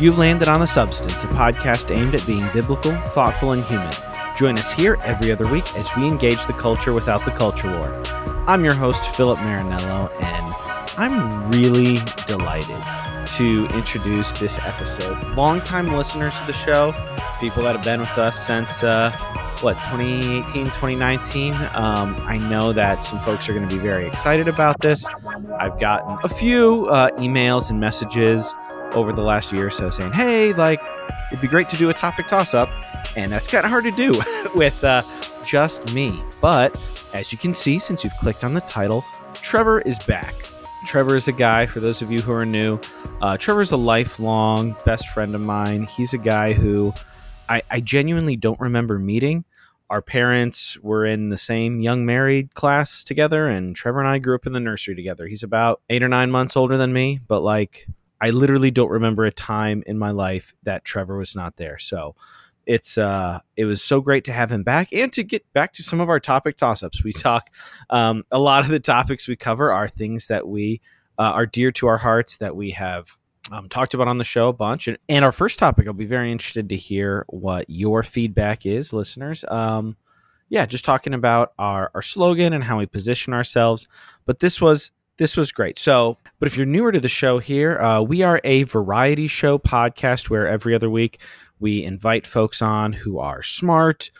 You've landed on The Substance, a podcast aimed at being biblical, thoughtful, and human. Join us here every other week as we engage the culture without the culture war. I'm your host, Philip Marinello, and I'm really delighted to introduce this episode. Longtime listeners to the show, people that have been with us since, uh, what, 2018, 2019. Um, I know that some folks are going to be very excited about this. I've gotten a few uh, emails and messages over the last year or so saying, hey, like, it'd be great to do a topic toss up. And that's kind of hard to do with uh, just me. But as you can see, since you've clicked on the title, Trevor is back. Trevor is a guy, for those of you who are new, uh, Trevor's a lifelong best friend of mine. He's a guy who I, I genuinely don't remember meeting. Our parents were in the same young married class together, and Trevor and I grew up in the nursery together. He's about eight or nine months older than me, but like I literally don't remember a time in my life that Trevor was not there. So it's uh it was so great to have him back and to get back to some of our topic toss-ups. We talk um, a lot of the topics we cover are things that we uh, are dear to our hearts that we have um, talked about on the show a bunch. And, and our first topic i'll be very interested to hear what your feedback is listeners. Um, yeah just talking about our, our slogan and how we position ourselves. But this was this was great. So, but if you're newer to the show here, uh, we are a variety show podcast where every other week we invite folks on who are smart,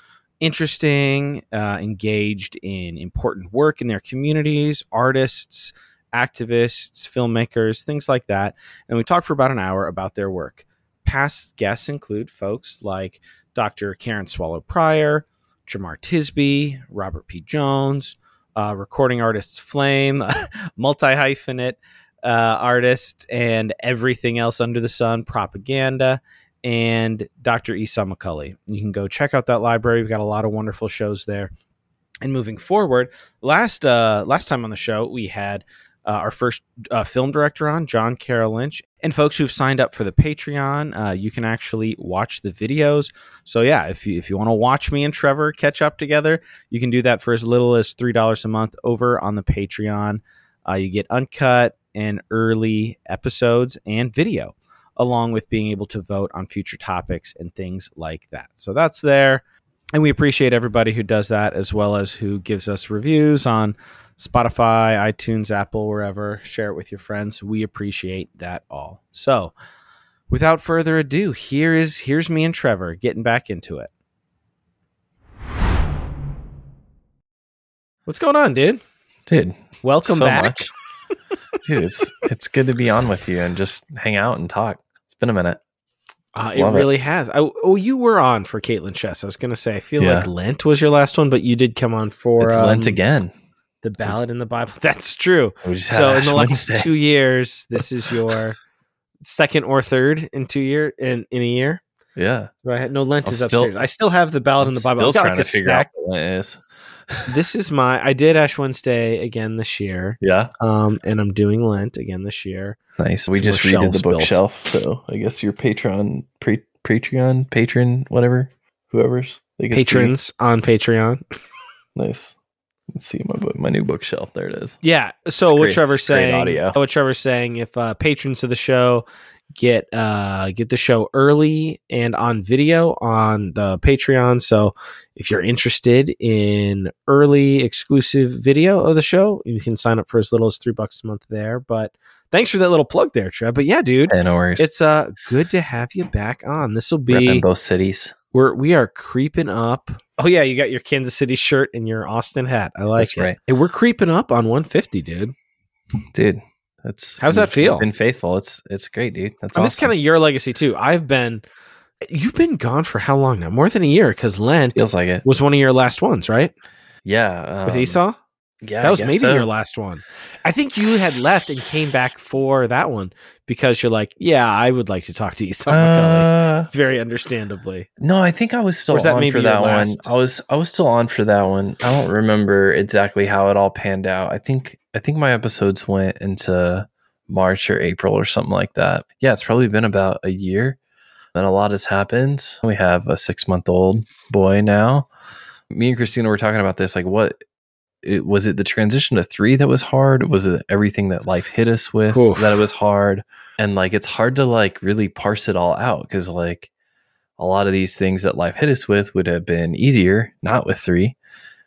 interesting, uh, engaged in important work in their communities, artists, activists, filmmakers, things like that. And we talk for about an hour about their work. Past guests include folks like Dr. Karen Swallow Prior, Jemar Tisby, Robert P. Jones, uh, recording artists Flame, multi hyphenate uh, artist, and everything else under the sun, propaganda, and Dr. Esau McCaulley. You can go check out that library. We've got a lot of wonderful shows there. And moving forward, last uh, last time on the show we had uh, our first uh, film director on, John Carroll Lynch. And folks who've signed up for the Patreon, uh, you can actually watch the videos. So yeah, if you if you want to watch me and Trevor catch up together, you can do that for as little as three dollars a month over on the Patreon. Uh, you get uncut and early episodes and video, along with being able to vote on future topics and things like that. So that's there. And we appreciate everybody who does that, as well as who gives us reviews on Spotify, iTunes, Apple, wherever. Share it with your friends. We appreciate that all. So, without further ado, here is here's me and Trevor getting back into it. What's going on, dude? Dude, welcome so back. much. dude, it's it's good to be on with you and just hang out and talk. It's been a minute. Uh, it really it. has. I, oh, you were on for Caitlin Chess. I was going to say, I feel yeah. like Lent was your last one, but you did come on for it's um, Lent again the ballad in the Bible. That's true. So in the last two years, this is your second or third in two year in in a year. Yeah. Right. No Lent I'm is upstairs. I still have the ballad I'm in the Bible. Still trying like to figure out what Lent is. this is my. I did Ash Wednesday again this year. Yeah. Um, and I'm doing Lent again this year. Nice. Some we just redid the bookshelf, so I guess your Patreon, pre- Patreon, patron, whatever, whoever's patrons on Patreon. nice. Let's see my book, my new bookshelf. There it is. Yeah. So what Trevor's saying, audio. what Trevor's saying, if uh, patrons of the show get uh, get the show early and on video on the Patreon. So if you're interested in early exclusive video of the show, you can sign up for as little as three bucks a month there. But thanks for that little plug there, Trev. But yeah, dude, yeah, no worries. It's uh good to have you back on. This will be in both cities. We're we are creeping up. Oh yeah, you got your Kansas City shirt and your Austin hat. I like that's it. Right. And we're creeping up on 150, dude. Dude, that's how's that feel? Been faithful. It's it's great, dude. That's awesome. this kind of your legacy too. I've been. You've been gone for how long now? More than a year, because Lent feels like it was one of your last ones, right? Yeah, um, with Esau. Yeah, that was maybe so. your last one. I think you had left and came back for that one because you're like, yeah, I would like to talk to Esau uh, Very understandably. No, I think I was still that on for that one. I was I was still on for that one. I don't remember exactly how it all panned out. I think I think my episodes went into March or April or something like that. Yeah, it's probably been about a year, and a lot has happened. We have a six month old boy now. Me and Christina were talking about this. Like, what it, was it the transition to three that was hard? Was it everything that life hit us with Oof. that it was hard? And like it's hard to like really parse it all out because like a lot of these things that life hit us with would have been easier, not with three.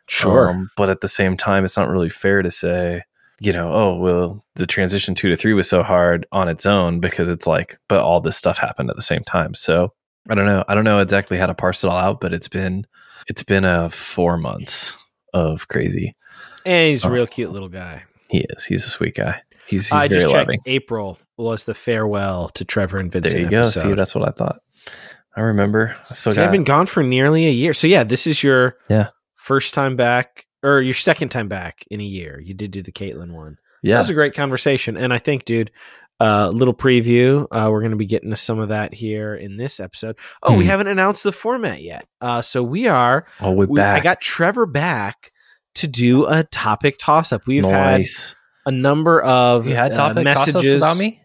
Sure. Um, but at the same time, it's not really fair to say, you know, oh, well, the transition two to three was so hard on its own because it's like, but all this stuff happened at the same time. So I don't know. I don't know exactly how to parse it all out, but it's been, it's been a four months of crazy. And he's a real cute little guy. He is. He's a sweet guy. He's, he's I very just loving. April was the farewell to Trevor and Vincent. There you go. See, that's what I thought. I remember. So I've been gone for nearly a year. So yeah, this is your yeah first time back or your second time back in a year. You did do the Caitlin one. Yeah, that was a great conversation, and I think, dude, a uh, little preview. Uh, we're going to be getting to some of that here in this episode. Oh, hmm. we haven't announced the format yet. Uh, so we are. Oh, we're we, back. I got Trevor back to do a topic toss up. We've nice. had a number of you had uh, messages about me.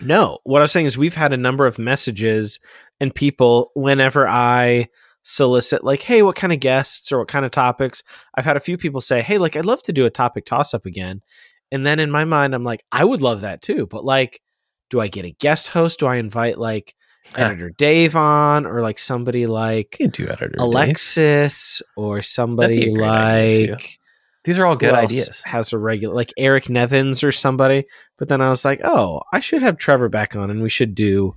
No, what I was saying is we've had a number of messages and people whenever I solicit like, hey, what kind of guests or what kind of topics? I've had a few people say, hey, like I'd love to do a topic toss up again. And then in my mind, I'm like, I would love that too. But like, do I get a guest host? Do I invite like editor Dave on or like somebody like do editor Alexis Dave. or somebody like these are all good ideas. Has a regular like Eric Nevins or somebody. But then I was like, oh, I should have Trevor back on and we should do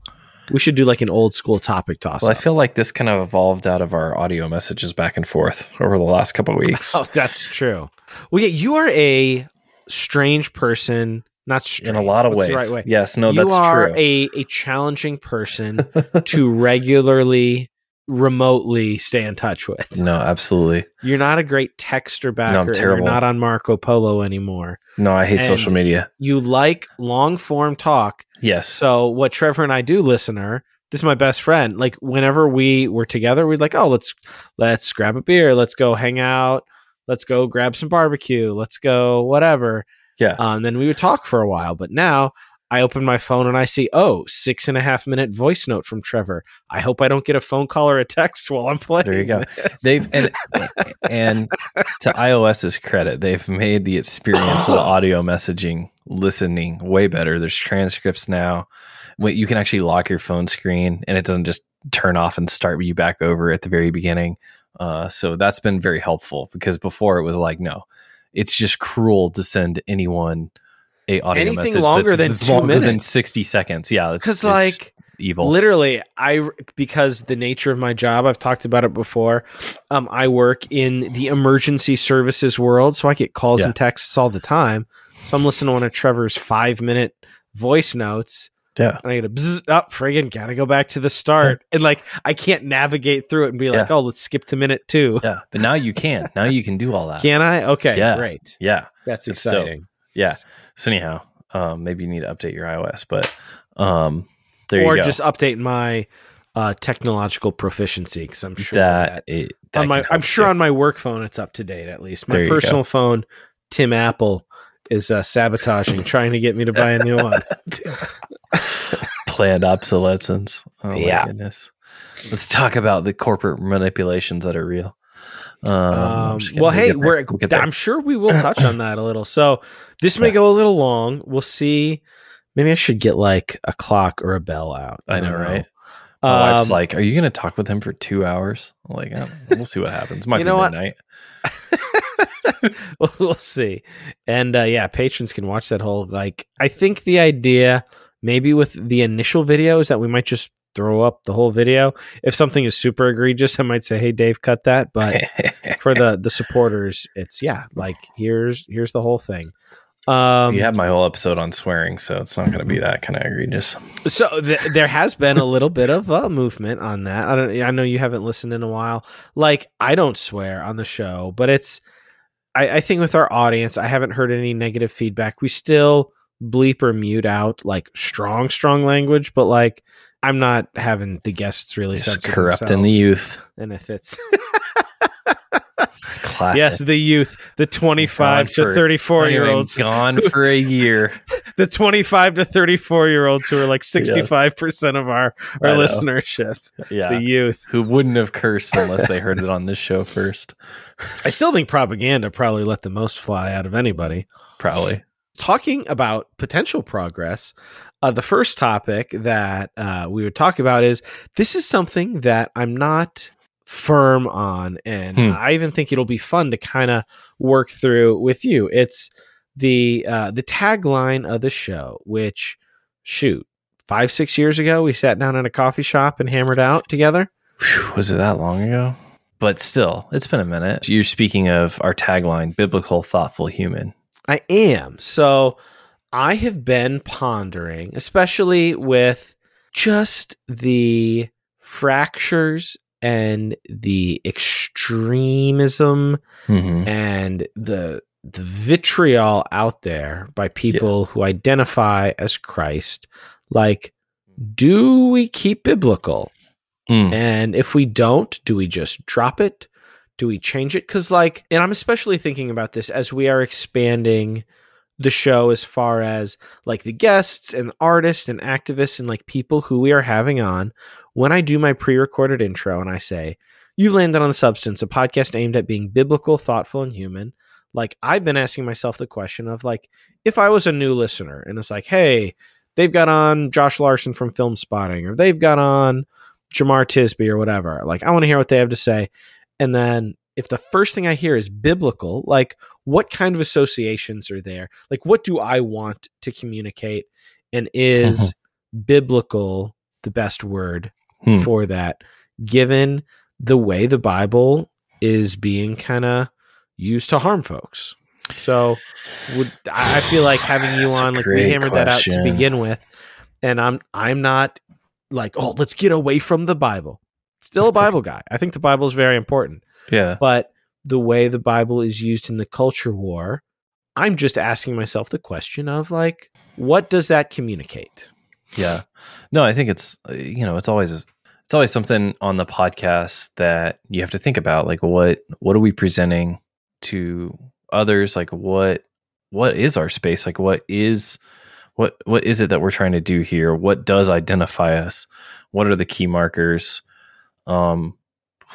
we should do like an old school topic toss. Well, I feel like this kind of evolved out of our audio messages back and forth over the last couple weeks. oh, that's true. Well, yeah, you are a strange person. Not strange. In a lot of ways. Right way? Yes, no, you that's are true. A, a challenging person to regularly remotely stay in touch with. No, absolutely. You're not a great texter backer. No, I'm terrible. You're not on Marco Polo anymore. No, I hate and social media. You like long form talk. Yes. So what Trevor and I do, listener, this is my best friend. Like whenever we were together, we'd like, oh, let's let's grab a beer, let's go hang out, let's go grab some barbecue, let's go whatever. Yeah. Uh, and then we would talk for a while. But now I open my phone and I see, oh, six and a half minute voice note from Trevor. I hope I don't get a phone call or a text while I'm playing. There you go. This. They've and and to iOS's credit, they've made the experience of the audio messaging listening way better. There's transcripts now. You can actually lock your phone screen and it doesn't just turn off and start you back over at the very beginning. Uh, so that's been very helpful because before it was like, no, it's just cruel to send anyone a audio anything message longer than two longer minutes. than 60 seconds. Yeah because like evil. literally i because the nature of my job i've talked about it before um i work in the emergency services world so i get calls yeah. and texts all the time. So i'm listening to one of trevor's five minute voice notes yeah. And I gotta bzz, up, oh, friggin' gotta go back to the start. And like I can't navigate through it and be like, yeah. oh, let's skip to minute two. Yeah. But now you can. now you can do all that. Can I? Okay. Yeah. Great. Yeah. That's it's exciting. Still, yeah. So anyhow, um, maybe you need to update your iOS, but um, there or you go. just update my uh, technological proficiency because I'm sure that, that, it, that on my I'm sure on my work phone it's up to date at least. My personal phone, Tim Apple, is uh, sabotaging, trying to get me to buy a new one. Planned obsolescence. Oh yeah. my goodness. Let's talk about the corporate manipulations that are real. Um, um, well, hey, we're, we'll I'm sure we will touch on that a little. So this may go a little long. We'll see. Maybe I should get like a clock or a bell out. I, I know, know, right? My um, wife's like, "Are you going to talk with him for two hours?" I'm like, oh, "We'll see what happens. Might you know be midnight." well, we'll see. And uh, yeah, patrons can watch that whole like. I think the idea, maybe with the initial video, is that we might just throw up the whole video. If something is super egregious, I might say, "Hey, Dave, cut that." But for the the supporters, it's yeah, like here's here's the whole thing. Um, you have my whole episode on swearing, so it's not going to be that kind of egregious. So th- there has been a little bit of a movement on that. I don't. I know you haven't listened in a while. Like I don't swear on the show, but it's. I, I think with our audience, I haven't heard any negative feedback. We still bleep or mute out like strong, strong language, but like I'm not having the guests really corrupting the youth. And if it's classic. Yes, the youth, the 25 to 34 year olds. Gone for a year. the 25 to 34 year olds who are like 65% yes. of our, our listenership. Yeah. The youth. Who wouldn't have cursed unless they heard it on this show first. I still think propaganda probably let the most fly out of anybody. Probably. Talking about potential progress, uh, the first topic that uh, we would talk about is this is something that I'm not firm on, and hmm. I even think it'll be fun to kind of work through with you. It's the uh, the tagline of the show, which shoot five six years ago we sat down in a coffee shop and hammered out together. Whew, was it that long ago? But still, it's been a minute. You're speaking of our tagline, biblical, thoughtful human. I am. So I have been pondering, especially with just the fractures and the extremism mm-hmm. and the the vitriol out there by people yeah. who identify as Christ. Like, do we keep biblical? Mm. And if we don't, do we just drop it? Do we change it? Because, like, and I'm especially thinking about this as we are expanding the show as far as like the guests and artists and activists and like people who we are having on when i do my pre-recorded intro and i say you've landed on the substance a podcast aimed at being biblical thoughtful and human like i've been asking myself the question of like if i was a new listener and it's like hey they've got on josh Larson from Filmspotting or they've got on jemar tisby or whatever like i want to hear what they have to say and then if the first thing I hear is biblical, like what kind of associations are there? Like what do I want to communicate? And is biblical the best word hmm. for that, given the way the Bible is being kind of used to harm folks? So would I feel like having you on, like we hammered question. that out to begin with. And I'm I'm not like, oh, let's get away from the Bible. Still a Bible guy. I think the Bible is very important. Yeah. But the way the Bible is used in the culture war, I'm just asking myself the question of like, what does that communicate? Yeah. No, I think it's you know, it's always it's always something on the podcast that you have to think about like what what are we presenting to others? Like what what is our space? Like what is what what is it that we're trying to do here? What does identify us? What are the key markers? Um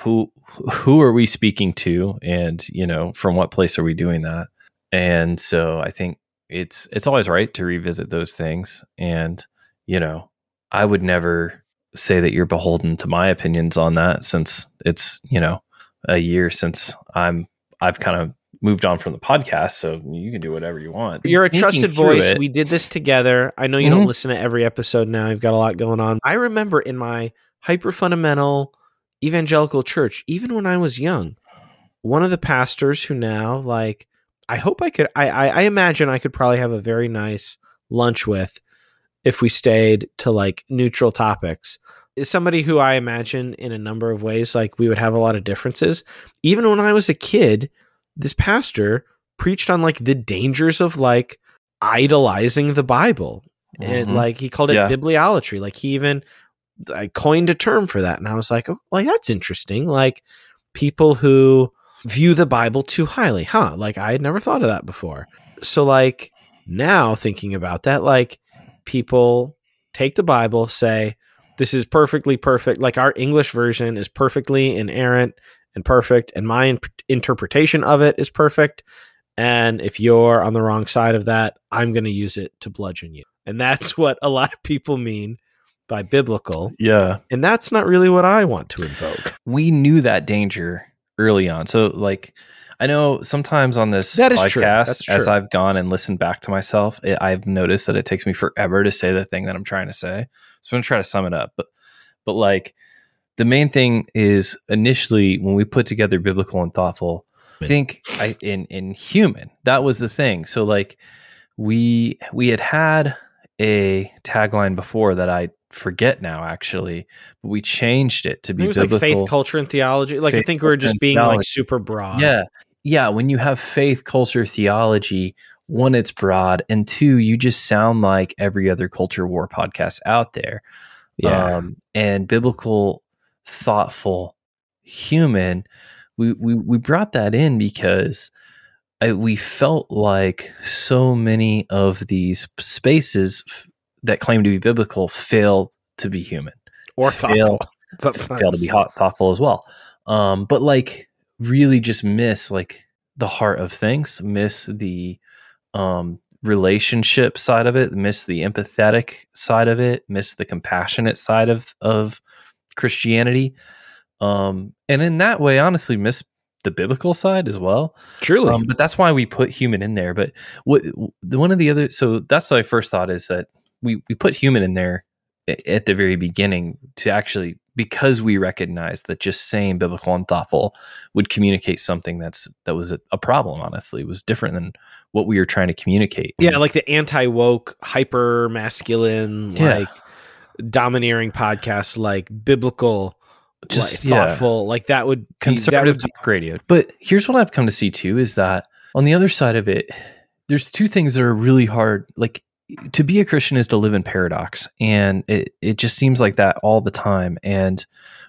who who are we speaking to? And you know from what place are we doing that? And so i think it's it's always right to revisit those things. And you know i would never say that you're beholden to my opinions on that since it's you know a year since i'm i've kind of moved on from the podcast so you can do whatever you want. You're a trusted voice. it, we did this together. I know you mm-hmm. don't listen to every episode now. You've got a lot going on. I remember in my hyper fundamental evangelical church, even when I was young, one of the pastors who now like I hope I could I, I, I imagine I could probably have a very nice lunch with if we stayed to like neutral topics is somebody who I imagine in a number of ways like we would have a lot of differences. Even when I was a kid, this pastor preached on like the dangers of like idolizing the Bible. Mm-hmm. And like he called it yeah. bibliolatry. Like he even I coined a term for that, and I was like, oh, like that's interesting. Like people who view the Bible too highly, huh? Like I had never thought of that before. So like now thinking about that, like people take the Bible, say this is perfectly perfect. Like our English version is perfectly inerrant and perfect, and my in- interpretation of it is perfect. And if you're on the wrong side of that, I'm going to use it to bludgeon you. And that's what a lot of people mean by biblical. Yeah. And that's not really what I want to invoke. We knew that danger early on. So like I know sometimes on this that is podcast, true. as I've gone and listened back to myself, it, I've noticed that it takes me forever to say the thing that I'm trying to say. So I'm gonna try to sum it up. But but like the main thing is initially when we put together biblical and thoughtful, I think I in in human, that was the thing. So like we we had had a tagline before that I forget now actually but we changed it to be it was biblical. like faith culture and theology like faith, i think we are just being theology. like super broad yeah yeah when you have faith culture theology one it's broad and two you just sound like every other culture war podcast out there. Yeah. Um, and biblical thoughtful human we we we brought that in because I, we felt like so many of these spaces f- that claim to be biblical fail to be human. Or fail, fail to be hot, thoughtful as well. Um, but like really just miss like the heart of things, miss the um, relationship side of it, miss the empathetic side of it, miss the compassionate side of of Christianity. Um, and in that way, honestly, miss the biblical side as well. Truly, um, but that's why we put human in there. But what one of the other, so that's my first thought is that we we put human in there at the very beginning to actually because we recognize that just saying biblical and thoughtful would communicate something that's that was a, a problem honestly it was different than what we were trying to communicate yeah like the anti-woke hyper masculine yeah. like domineering podcasts like biblical just like, thoughtful yeah. like that would conservative that would talk radio but here's what i've come to see too is that on the other side of it there's two things that are really hard like to be a christian is to live in paradox and it, it just seems like that all the time. And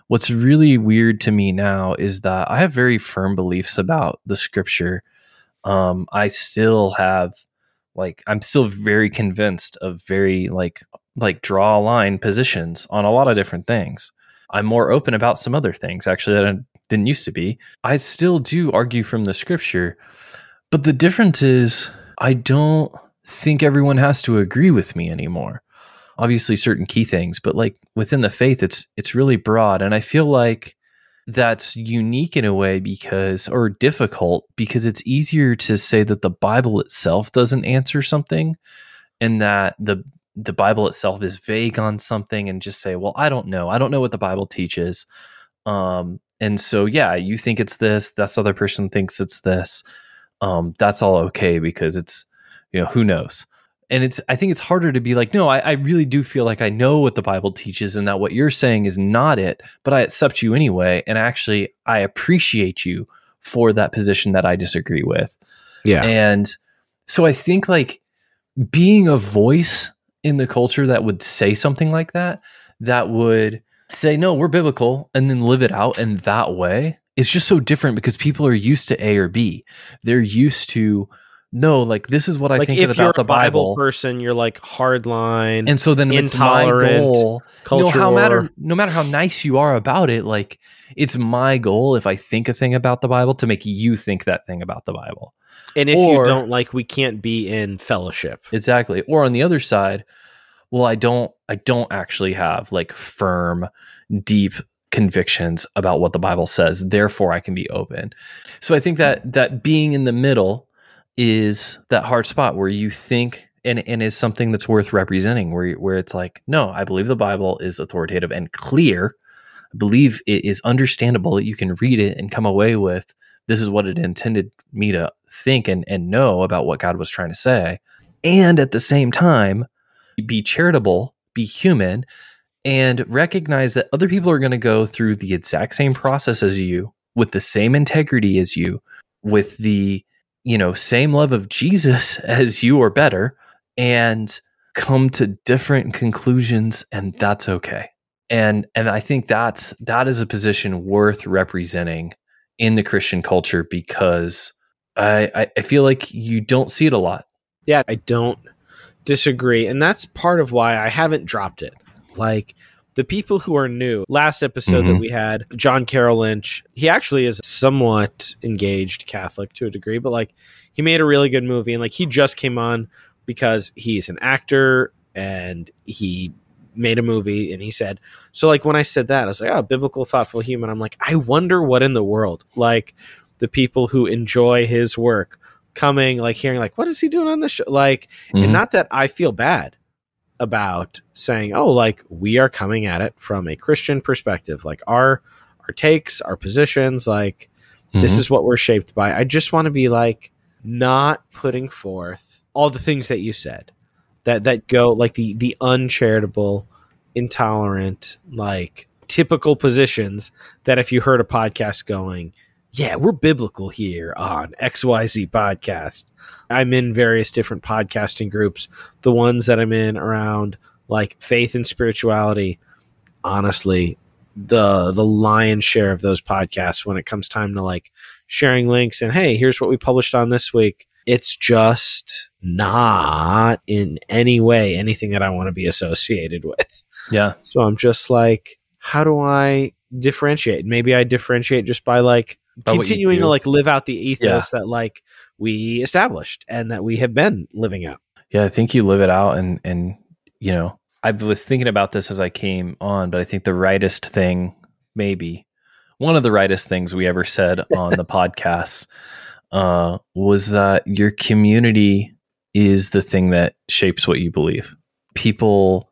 what's really weird to me now is that i have very firm beliefs about the scripture. Um, i still have like i'm still very convinced of very like like draw a line positions on a lot of different things. I'm more open about some other things actually that I didn't used to be. I still do argue from the scripture, but the difference is I don't think everyone has to agree with me anymore. Obviously certain key things, but like within the faith it's it's really broad and I feel like that's unique in a way because or difficult because it's easier to say that the Bible itself doesn't answer something and that the the Bible itself is vague on something and just say, well, I don't know. I don't know what the Bible teaches. Um, and so, yeah, you think it's this, this other person thinks it's this. Um, that's all okay because it's, you know, who knows? And it's, I think it's harder to be like, no, I, I really do feel like I know what the Bible teaches and that what you're saying is not it, but I accept you anyway. And actually, I appreciate you for that position that I disagree with. Yeah. And so I think like being a voice in the culture that would say something like that, that would say, no, we're biblical, and then live it out in that way, it's just so different because people are used to A or B. They're used to no, like this is what I like think if about you're the a Bible, Bible person. You're like hardline, and so then it's my goal. Culture no, how matter no matter how nice you are about it, like it's my goal if I think a thing about the Bible to make you think that thing about the Bible. And if or, you don't like, we can't be in fellowship. Exactly. Or on the other side, well, I don't, I don't actually have like firm, deep convictions about what the Bible says. Therefore, I can be open. So I think that that being in the middle is that hard spot where you think and, and is something that's worth representing where where it's like no i believe the bible is authoritative and clear i believe it is understandable that you can read it and come away with this is what it intended me to think and, and know about what God was trying to say. And at the same time, be charitable, be human, and recognize that other people are going to go through the exact same process as you, with the same integrity as you, with the you know same love of Jesus as you or better, and come to different conclusions, and that's okay. And and I think that's that is a position worth representing in the Christian culture because I, I feel like you don't see it a lot. Yeah, I don't disagree. And that's part of why I haven't dropped it. Like the people who are new, last episode mm-hmm. that we had, John Carroll Lynch, he actually is somewhat engaged Catholic to a degree, but like he made a really good movie. And like he just came on because he's an actor and he made a movie and he said so like when i said that i was like oh biblical thoughtful human i'm like i wonder what in the world like the people who enjoy his work coming like hearing like what is he doing on the show like mm-hmm. and not that i feel bad about saying oh like we are coming at it from a christian perspective like our our takes our positions like mm-hmm. this is what we're shaped by i just want to be like not putting forth all the things that you said that that go like the the uncharitable, intolerant, like typical positions that if you heard a podcast going, yeah, we're biblical here on XYZ podcast. I'm in various different podcasting groups. The ones that I'm in around like faith and spirituality, honestly, the the lion's share of those podcasts when it comes time to like sharing links and hey, here's what we published on this week. It's just not in any way anything that I want to be associated with. Yeah. So I'm just like, how do I differentiate? Maybe I differentiate just by like continuing to like live out the ethos yeah. that like we established and that we have been living out. Yeah, I think you live it out and and you know, I was thinking about this as I came on, but I think the rightest thing, maybe one of the rightest things we ever said on the podcast, uh, was that your community is the thing that shapes what you believe. People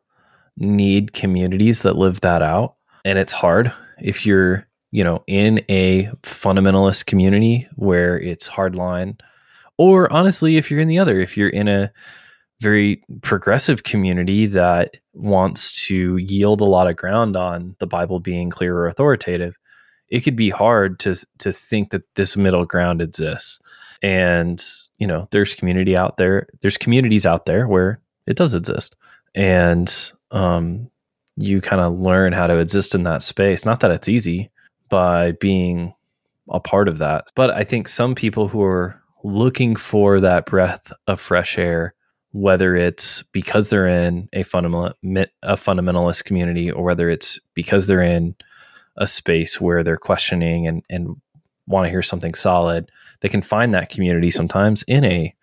need communities that live that out, and it's hard if you're, you know, in a fundamentalist community where it's hardline, or honestly, if you're in the other, if you're in a very progressive community that wants to yield a lot of ground on the Bible being clear or authoritative, it could be hard to to think that this middle ground exists. And you know, there's community out there. There's communities out there where it does exist, and um, you kind of learn how to exist in that space. Not that it's easy by being a part of that, but I think some people who are looking for that breath of fresh air whether it's because they're in a fundamental a fundamentalist community or whether it's because they're in a space where they're questioning and and want to hear something solid they can find that community sometimes in a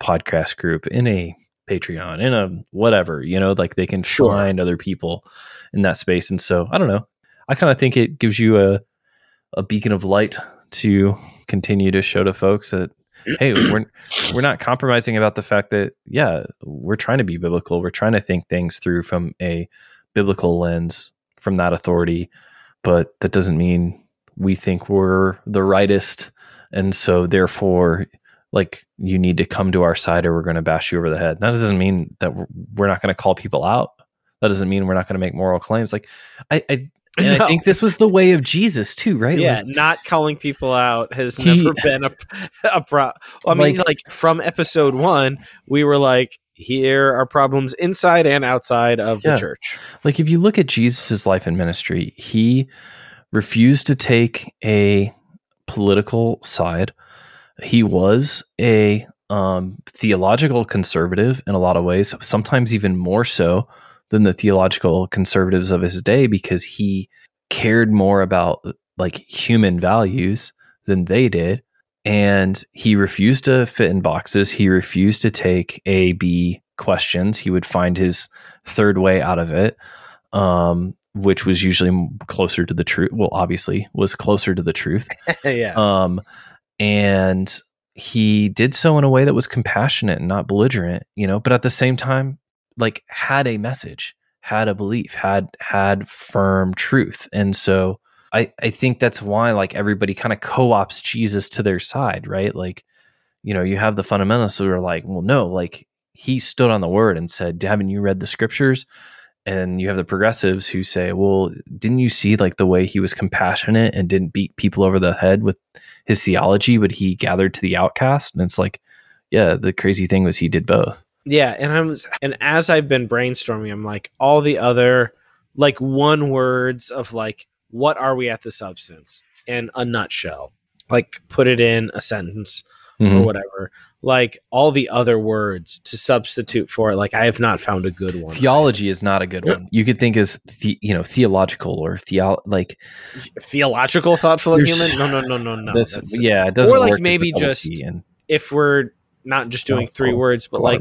podcast group in a patreon in a whatever you know like they can sure. find other people in that space. And so i don't know. I kind of think it gives you a a beacon of light to continue to show to folks that hey, we're we're not compromising about the fact that yeah, we're trying to be biblical. We're trying to think things through from a biblical lens from that authority, but that doesn't mean we think we're the rightest and so therefore like you need to come to our side or we're going to bash you over the head. That doesn't mean that we're not going to call people out. That doesn't mean we're not going to make moral claims. Like I, I and no. I think this was the way of Jesus too, right? Yeah, like, not calling people out has he, never been a a pro. I mean, like, like from episode one, we were like, here are problems inside and outside of yeah. the church. Like if you look at Jesus's life and ministry, he refused to take a political side. He was a um, theological conservative in a lot of ways, sometimes even more so than the theological conservatives of his day because he cared more about like human values than they did. And he refused to fit in boxes. He refused to take a b questions. He would find his third way out of it um, which was usually closer to the truth well obviously was closer to the truth. Yeah. Um, and he did so in a way that was compassionate and not belligerent you know but at the same time like had a message, had a belief, had had firm truth. And so I I think that's why like everybody kind of co-ops Jesus to their side, right? Like, you know, you have the fundamentalists who are like, well, no, like he stood on the word and said, haven't you read the scriptures? And you have the progressives who say, well, didn't you see like the way he was compassionate and didn't beat people over the head with his theology, but he gathered to the outcast? And it's like, yeah, the crazy thing was he did both. Yeah, and I was and as I've been brainstorming, I'm like all the other like one words of like what are we at the substance in a nutshell. Like put it in a sentence mm-hmm. or whatever. Like all the other words to substitute for it. Like I have not found a good one. Theology is not a good one. You could think as the, you know theological or theo like theological thoughtful human. No, no, no, no, no. This, yeah, it doesn't. Or like maybe just if we're not just doing three words, but like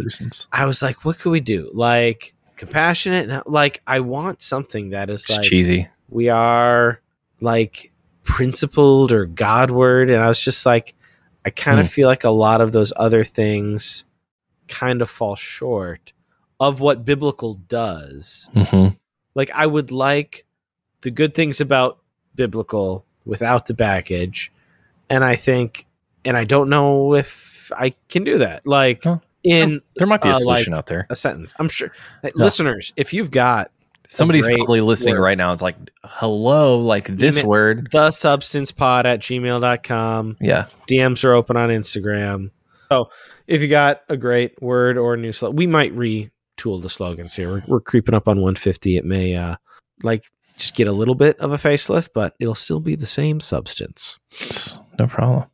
I was like, what could we do? Like compassionate, like I want something that is it's like cheesy. We are like principled or Godward, and I was just like, I kind of mm. feel like a lot of those other things kind of fall short of what biblical does. Mm-hmm. Like I would like the good things about biblical without the baggage, and I think, and I don't know if I can do that. Like huh. in there might be a uh, solution like out there. A sentence. I'm sure. no. Listeners, if you've got somebody's probably listening word. right now, it's like, hello, like this Email, word. The substance pod at gmail.com. Yeah. DMs are open on Instagram. So if you got a great word or a new slogan, we might retool the slogans here. We're, we're creeping up on 150. It may uh like just get a little bit of a facelift, but it'll still be the same substance. No problem.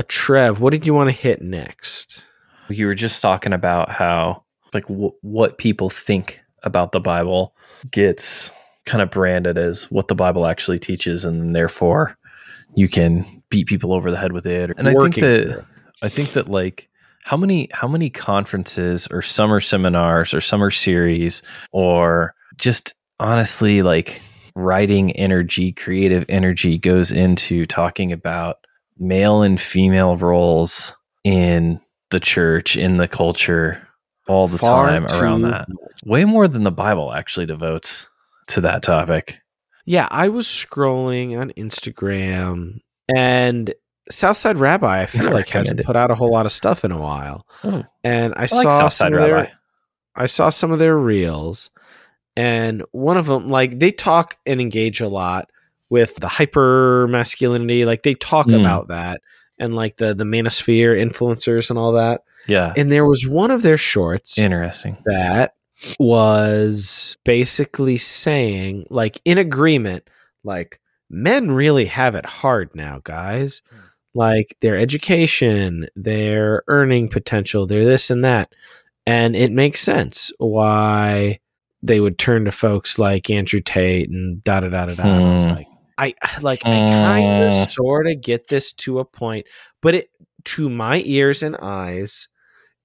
A Trev, what did you want to hit next? You were just talking about how like w- what people think about the Bible gets kind of branded as what the Bible actually teaches, and therefore you can beat people over the head with it. And I think that I think that like how many how many conferences or summer seminars or summer series or just honestly like writing energy, creative energy goes into talking about male and female roles in the church, in the culture, all the Far time around that. Way more than the Bible actually devotes to that topic. Yeah, I was scrolling on Instagram and Southside Rabbi, I feel like hasn't put out a whole lot of stuff in a while. Oh, and I, I saw like some of their, I saw some of their reels, and one of them, like they talk and engage a lot with the hyper masculinity. Like they talk mm. about that and like the the manosphere influencers and all that. Yeah. And there was one of their shorts. Interesting. That was basically saying, like, in agreement, like, men really have it hard now, guys. Like, their education, their earning potential, their this and that. And it makes sense why they would turn to folks like Andrew Tate and da da da da da. Hmm. like, I like, I kind of sort of get this to a point, but it, to my ears and eyes,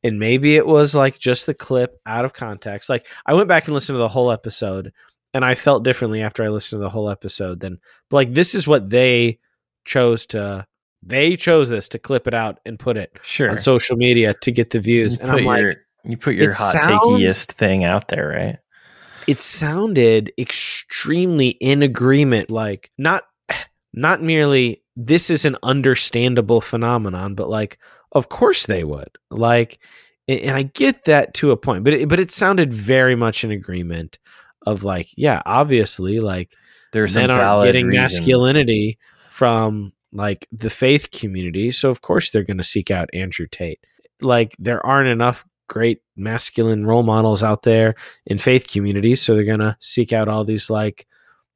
and maybe it was like just the clip out of context. Like I went back and listened to the whole episode and I felt differently after I listened to the whole episode than like this is what they chose to they chose this to clip it out and put it sure. on social media to get the views. And I'm your, like you put your hot sounds, thing out there, right? It sounded extremely in agreement, like not not merely this is an understandable phenomenon, but like of course they would. Like, and I get that to a point, but it, but it sounded very much in agreement of like, yeah, obviously, like there's men aren't getting reasons. masculinity from like the faith community, so of course they're going to seek out Andrew Tate. Like, there aren't enough great masculine role models out there in faith communities, so they're going to seek out all these like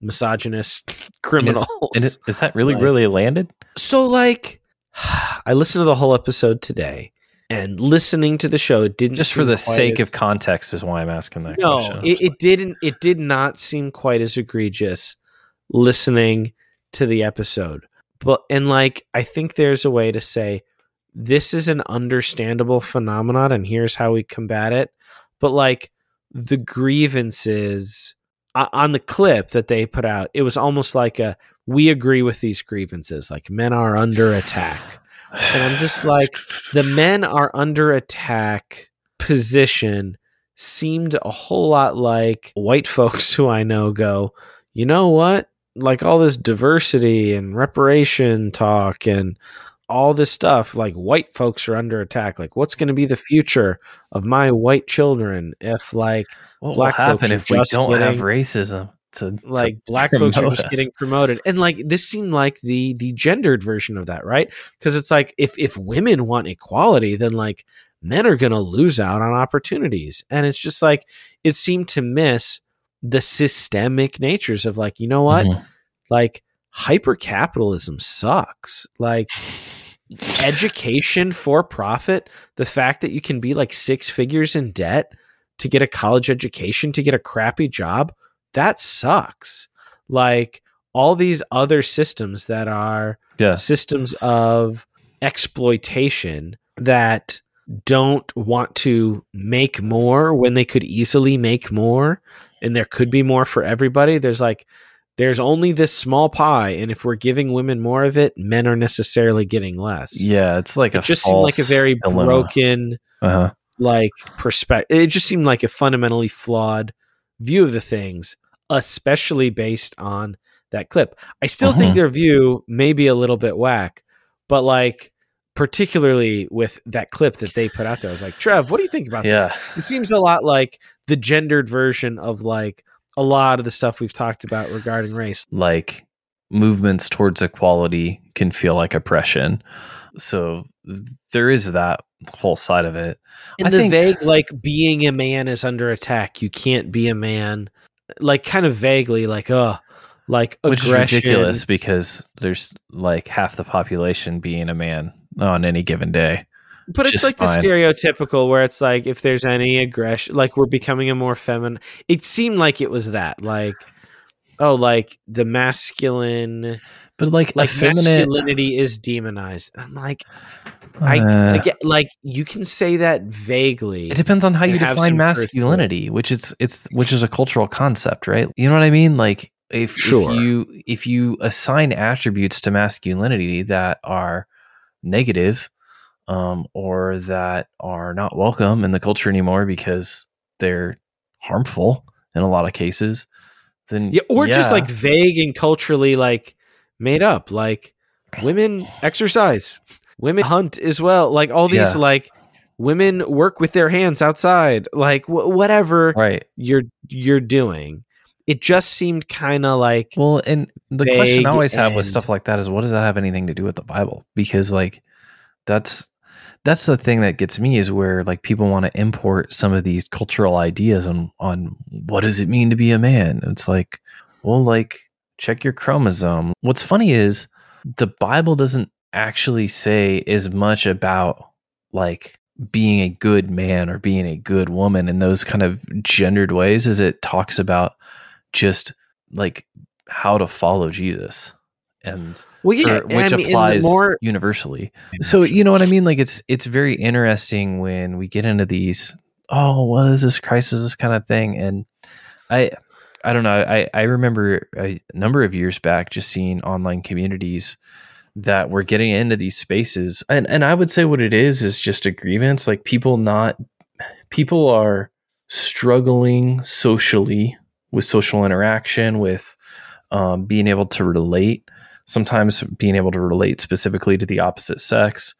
misogynist criminals. And is, and is that really like, really landed? So like I listened to the whole episode today, and listening to the show didn't just for the sake as, of context is why I'm asking that. No, question. It, it didn't. It did not seem quite as egregious listening to the episode, but and like I think there's a way to say this is an understandable phenomenon, and here's how we combat it. But like the grievances on the clip that they put out, it was almost like a we agree with these grievances. Like men are under attack. And I'm just like, the men are under attack position seemed a whole lot like white folks who I know go, you know what? Like all this diversity and reparation talk and all this stuff, like white folks are under attack. Like, what's going to be the future of my white children if, like, what black will happen if we don't getting, have racism? to like to black folks are just us. getting promoted and like this seemed like the the gendered version of that right because it's like if if women want equality then like men are going to lose out on opportunities and it's just like it seemed to miss the systemic natures of like you know what mm-hmm. like hyper capitalism sucks like education for profit the fact that you can be like six figures in debt to get a college education to get a crappy job that sucks. Like all these other systems that are yeah. systems of exploitation that don't want to make more when they could easily make more and there could be more for everybody there's like there's only this small pie and if we're giving women more of it men are necessarily getting less yeah it's like it just seemed like a very dilemma. broken uh-huh. like perspective it just seemed like a fundamentally flawed view of the things, especially based on that clip. I still uh-huh. think their view may be a little bit whack, but like particularly with that clip that they put out there, I was like, Trev, what do you think about yeah. this? It seems a lot like the gendered version of like a lot of the stuff we've talked about regarding race. Like movements towards equality can feel like oppression. So there is that whole side of it. And I the think, vague, like being a man is under attack. You can't be a man. Like kind of vaguely, like, oh, like Which aggression. is ridiculous because there's like half the population being a man on any given day. But it's like fine. the stereotypical where it's like if there's any aggression, like we're becoming a more feminine. It seemed like it was that, like, oh, like the masculine, but like like masculinity is demonized. I'm like, I, uh, I get like you can say that vaguely. It depends on how you define masculinity, which it's it's which is a cultural concept, right? You know what I mean? Like if, sure. if you if you assign attributes to masculinity that are negative um, or that are not welcome in the culture anymore because they're harmful in a lot of cases, then yeah, or yeah. just like vague and culturally like made up, like women exercise, women hunt as well, like all these yeah. like women work with their hands outside, like wh- whatever right. you're you're doing it just seemed kind of like well and the question i always have with stuff like that is what does that have anything to do with the bible because like that's that's the thing that gets me is where like people want to import some of these cultural ideas on on what does it mean to be a man? It's like well like check your chromosome. What's funny is the bible doesn't actually say as much about like being a good man or being a good woman in those kind of gendered ways as it talks about just like how to follow Jesus and well, yeah, which and, applies more, universally. So you know what I mean? Like it's it's very interesting when we get into these. Oh, what is this crisis? This kind of thing, and I I don't know. I I remember a number of years back just seeing online communities that were getting into these spaces, and and I would say what it is is just a grievance. Like people not people are struggling socially with social interaction, with um, being able to relate. Sometimes being able to relate specifically to the opposite sex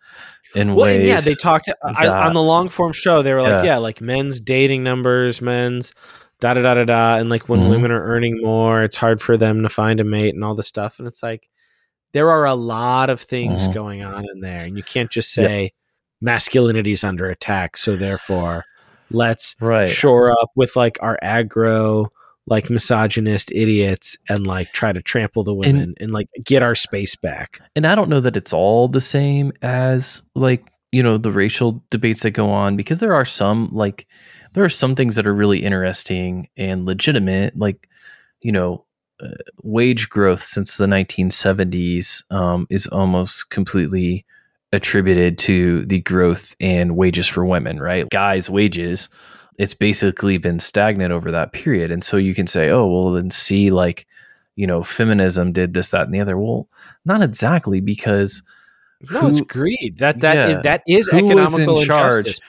in well, ways. Yeah, they talked I, on the long form show. They were like, yeah. yeah, like men's dating numbers, men's da da da da da, and like when mm-hmm. women are earning more, it's hard for them to find a mate and all this stuff. And it's like there are a lot of things mm-hmm. going on in there, and you can't just say yep. masculinity is under attack, so therefore let's right. shore up with like our aggro like misogynist idiots and like try to trample the women and, and, like get our space back. And I don't know that it's all the same as like, you know, the racial debates that go on because there are some like there are some things that are really interesting and legitimate like, you know, uh, wage growth since the 1970s um, is almost completely attributed to the growth in wages for women, right? Guys' wages it's basically been stagnant over that period. And so you can say, oh, well, then see, like, you know, feminism did this, that, and the other. Well, not exactly because. No, who, it's greed. That that yeah, is, that is economical charge.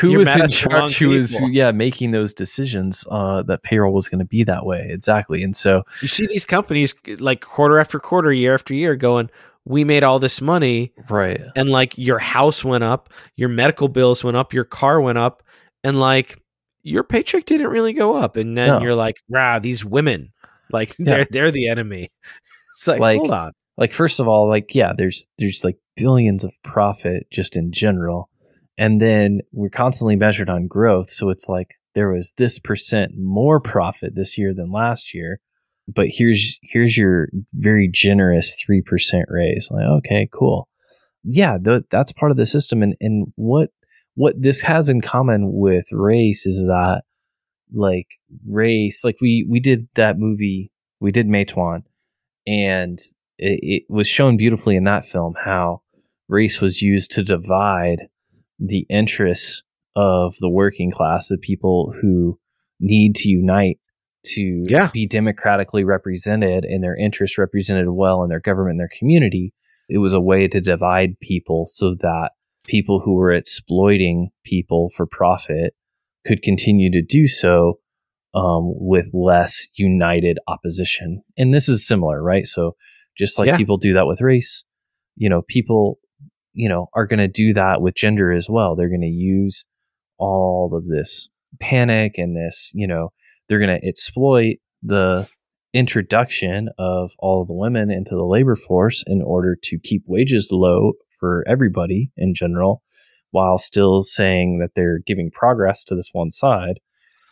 Who was in charge? Who was yeah making those decisions? Uh, that payroll was going to be that way exactly. And so you see these companies like quarter after quarter, year after year, going, "We made all this money, right?" And like your house went up, your medical bills went up, your car went up, and like your paycheck didn't really go up, and then no. you're like, "Rah, these women, like yeah. they're they're the enemy." it's like, like, hold on. Like first of all, like yeah, there's there's like billions of profit just in general, and then we're constantly measured on growth. So it's like there was this percent more profit this year than last year, but here's here's your very generous three percent raise. Like okay, cool. Yeah, th- that's part of the system, and and what what this has in common with race is that like race like we we did that movie we did Matewan and it, it was shown beautifully in that film how race was used to divide the interests of the working class the people who need to unite to yeah. be democratically represented and their interests represented well in their government and their community it was a way to divide people so that people who were exploiting people for profit could continue to do so um, with less united opposition. And this is similar, right? So just like yeah. people do that with race, you know, people, you know, are going to do that with gender as well. They're going to use all of this panic and this, you know, they're going to exploit the introduction of all of the women into the labor force in order to keep wages low for everybody in general, while still saying that they're giving progress to this one side.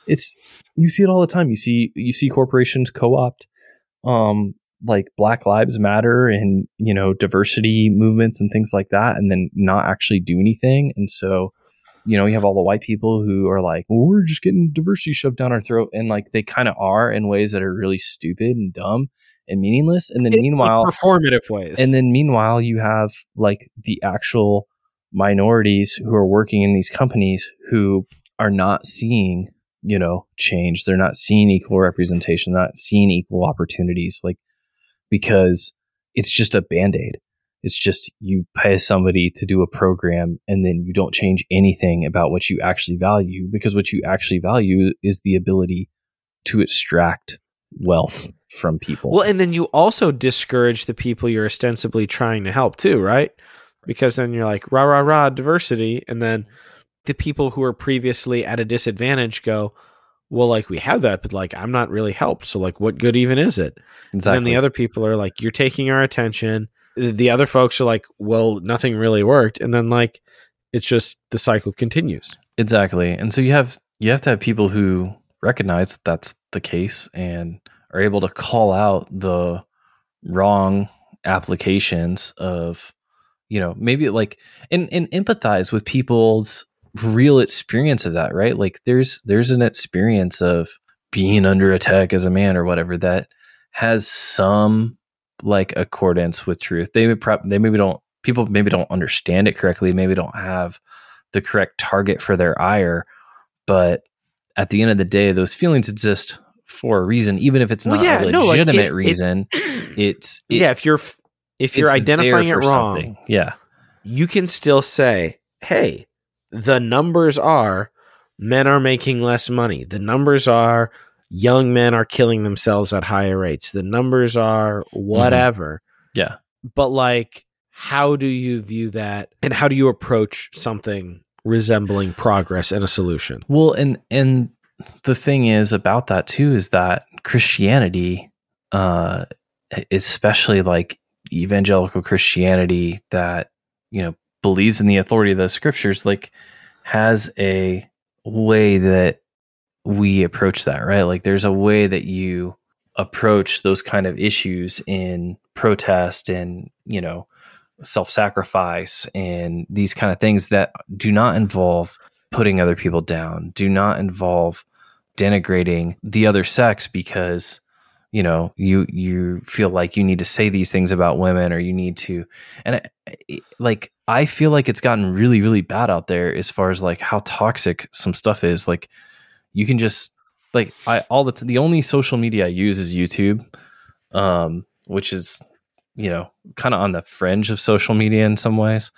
It's you see it all the time. You see you see corporations co-opt um like Black Lives Matter and you know diversity movements and things like that, and then not actually do anything. And so, you know, you have all the white people who are like, well, "We're just getting diversity shoved down our throat," and like they kind of are in ways that are really stupid and dumb and meaningless. And then in meanwhile, performative ways. And then meanwhile, you have like the actual minorities who are working in these companies who are not seeing you know change they're not seeing equal representation not seeing equal opportunities like because it's just a band-aid it's just you pay somebody to do a program and then you don't change anything about what you actually value because what you actually value is the ability to extract wealth from people. Well, and then you also discourage the people you're ostensibly trying to help too, right? Because then you're like, rah, rah, rah, diversity. And then the people who are previously at a disadvantage go, well, like we have that, but like I'm not really helped. So like, what good even is it? Exactly. And then the other people are like, you're taking our attention. The other folks are like, well, nothing really worked. And then like, it's just the cycle continues. Exactly. And so you have you have to have people who recognize that that's the case and are able to call out the wrong applications of you know maybe like and and empathize with people's real experience of that right? Like there's there's an experience of being under attack as a man or whatever that has some like accordance with truth. They prep they maybe don't people maybe don't understand it correctly maybe don't have the correct target for their ire but at the end of the day those feelings exist for a reason, even if it's well, not yeah, a legitimate no, like it, reason. It, it's it, yeah. If you're if you're identifying it wrong, something. yeah, you can still say, "Hey, the numbers are men are making less money. The numbers are young men are killing themselves at higher rates. The numbers are mm-hmm. whatever." Mm-hmm. Yeah, but like, how do you view that, and how do you approach something resembling progress and a solution? Well, and and the thing is about that too is that Christianity, uh, especially like evangelical Christianity that you know believes in the authority of the scriptures, like has a way that we approach that, right? Like there's a way that you approach those kind of issues in protest and you know self-sacrifice and these kind of things that do not involve putting other people down do not involve denigrating the other sex because you know you you feel like you need to say these things about women or you need to and it, like i feel like it's gotten really really bad out there as far as like how toxic some stuff is like you can just like i all the t- the only social media i use is youtube um which is you know kind of on the fringe of social media in some ways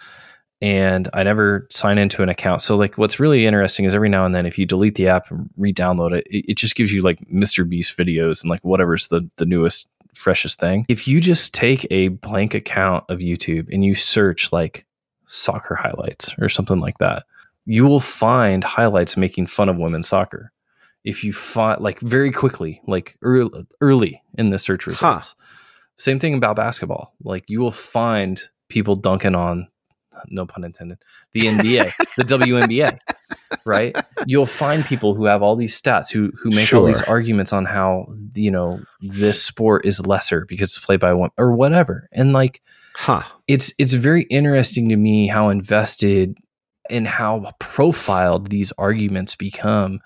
and I never sign into an account. So like what's really interesting is every now and then if you delete the app and re-download it, it, it just gives you like Mr. Beast videos and like whatever's the the newest freshest thing. If you just take a blank account of YouTube and you search like soccer highlights or something like that, you will find highlights making fun of women's soccer. If you find like very quickly, like early, early in the search results. Huh. Same thing about basketball. Like you will find people dunking on no pun intended, the NBA, the WNBA, right? You'll find people who have all these stats who who make sure. all these arguments on how you know this sport is lesser because it's played by one or whatever, and like, huh? It's it's very interesting to me how invested and how profiled these arguments become,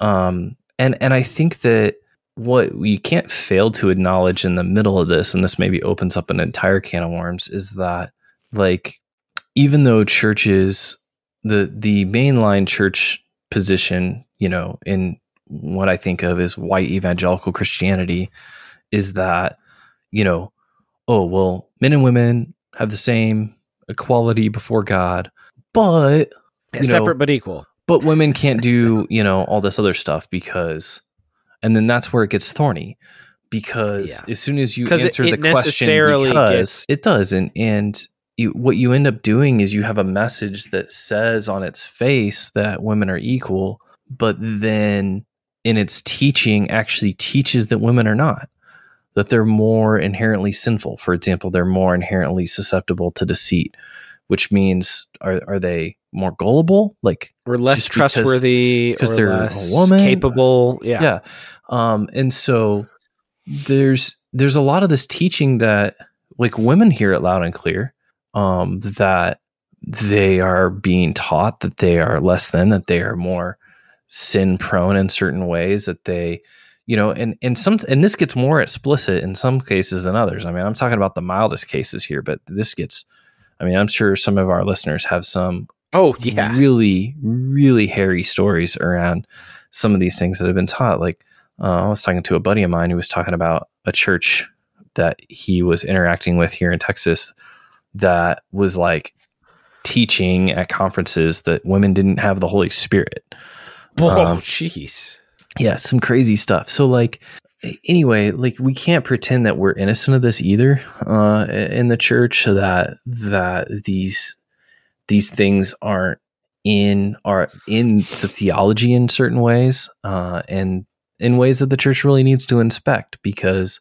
um, and and I think that what we can't fail to acknowledge in the middle of this, and this maybe opens up an entire can of worms, is that like even though churches the the mainline church position, you know, in what I think of as white evangelical Christianity is that, you know, oh, well, men and women have the same equality before God, but separate know, but equal. But women can't do, you know, all this other stuff because and then that's where it gets thorny because yeah. as soon as you answer it, it the question because gets... it does and and you, what you end up doing is you have a message that says on its face that women are equal, but then in its teaching actually teaches that women are not, that they're more inherently sinful. For example, they're more inherently susceptible to deceit, which means are are they more gullible, like or less trustworthy, because they're a woman, capable? Yeah, yeah. Um, and so there's there's a lot of this teaching that like women hear it loud and clear um, that they are being taught that they are less than that they are more sin prone in certain ways that they you know and and some and this gets more explicit in some cases than others. I mean i'm talking about the mildest cases here but this gets i mean i'm sure some of our listeners have some oh yeah. really really hairy stories around some of these things that have been taught. Like uh, i was talking to a buddy of mine who was talking about a church that he was interacting with here in texas that was like teaching at conferences that women didn't have the holy spirit Oh, um, jeez. yeah, some crazy stuff. So like anyway, like we can't pretend that we're innocent of this either uh, in the church that that these these things aren't in are in the theology in certain ways uh, and in ways that the church really needs to inspect because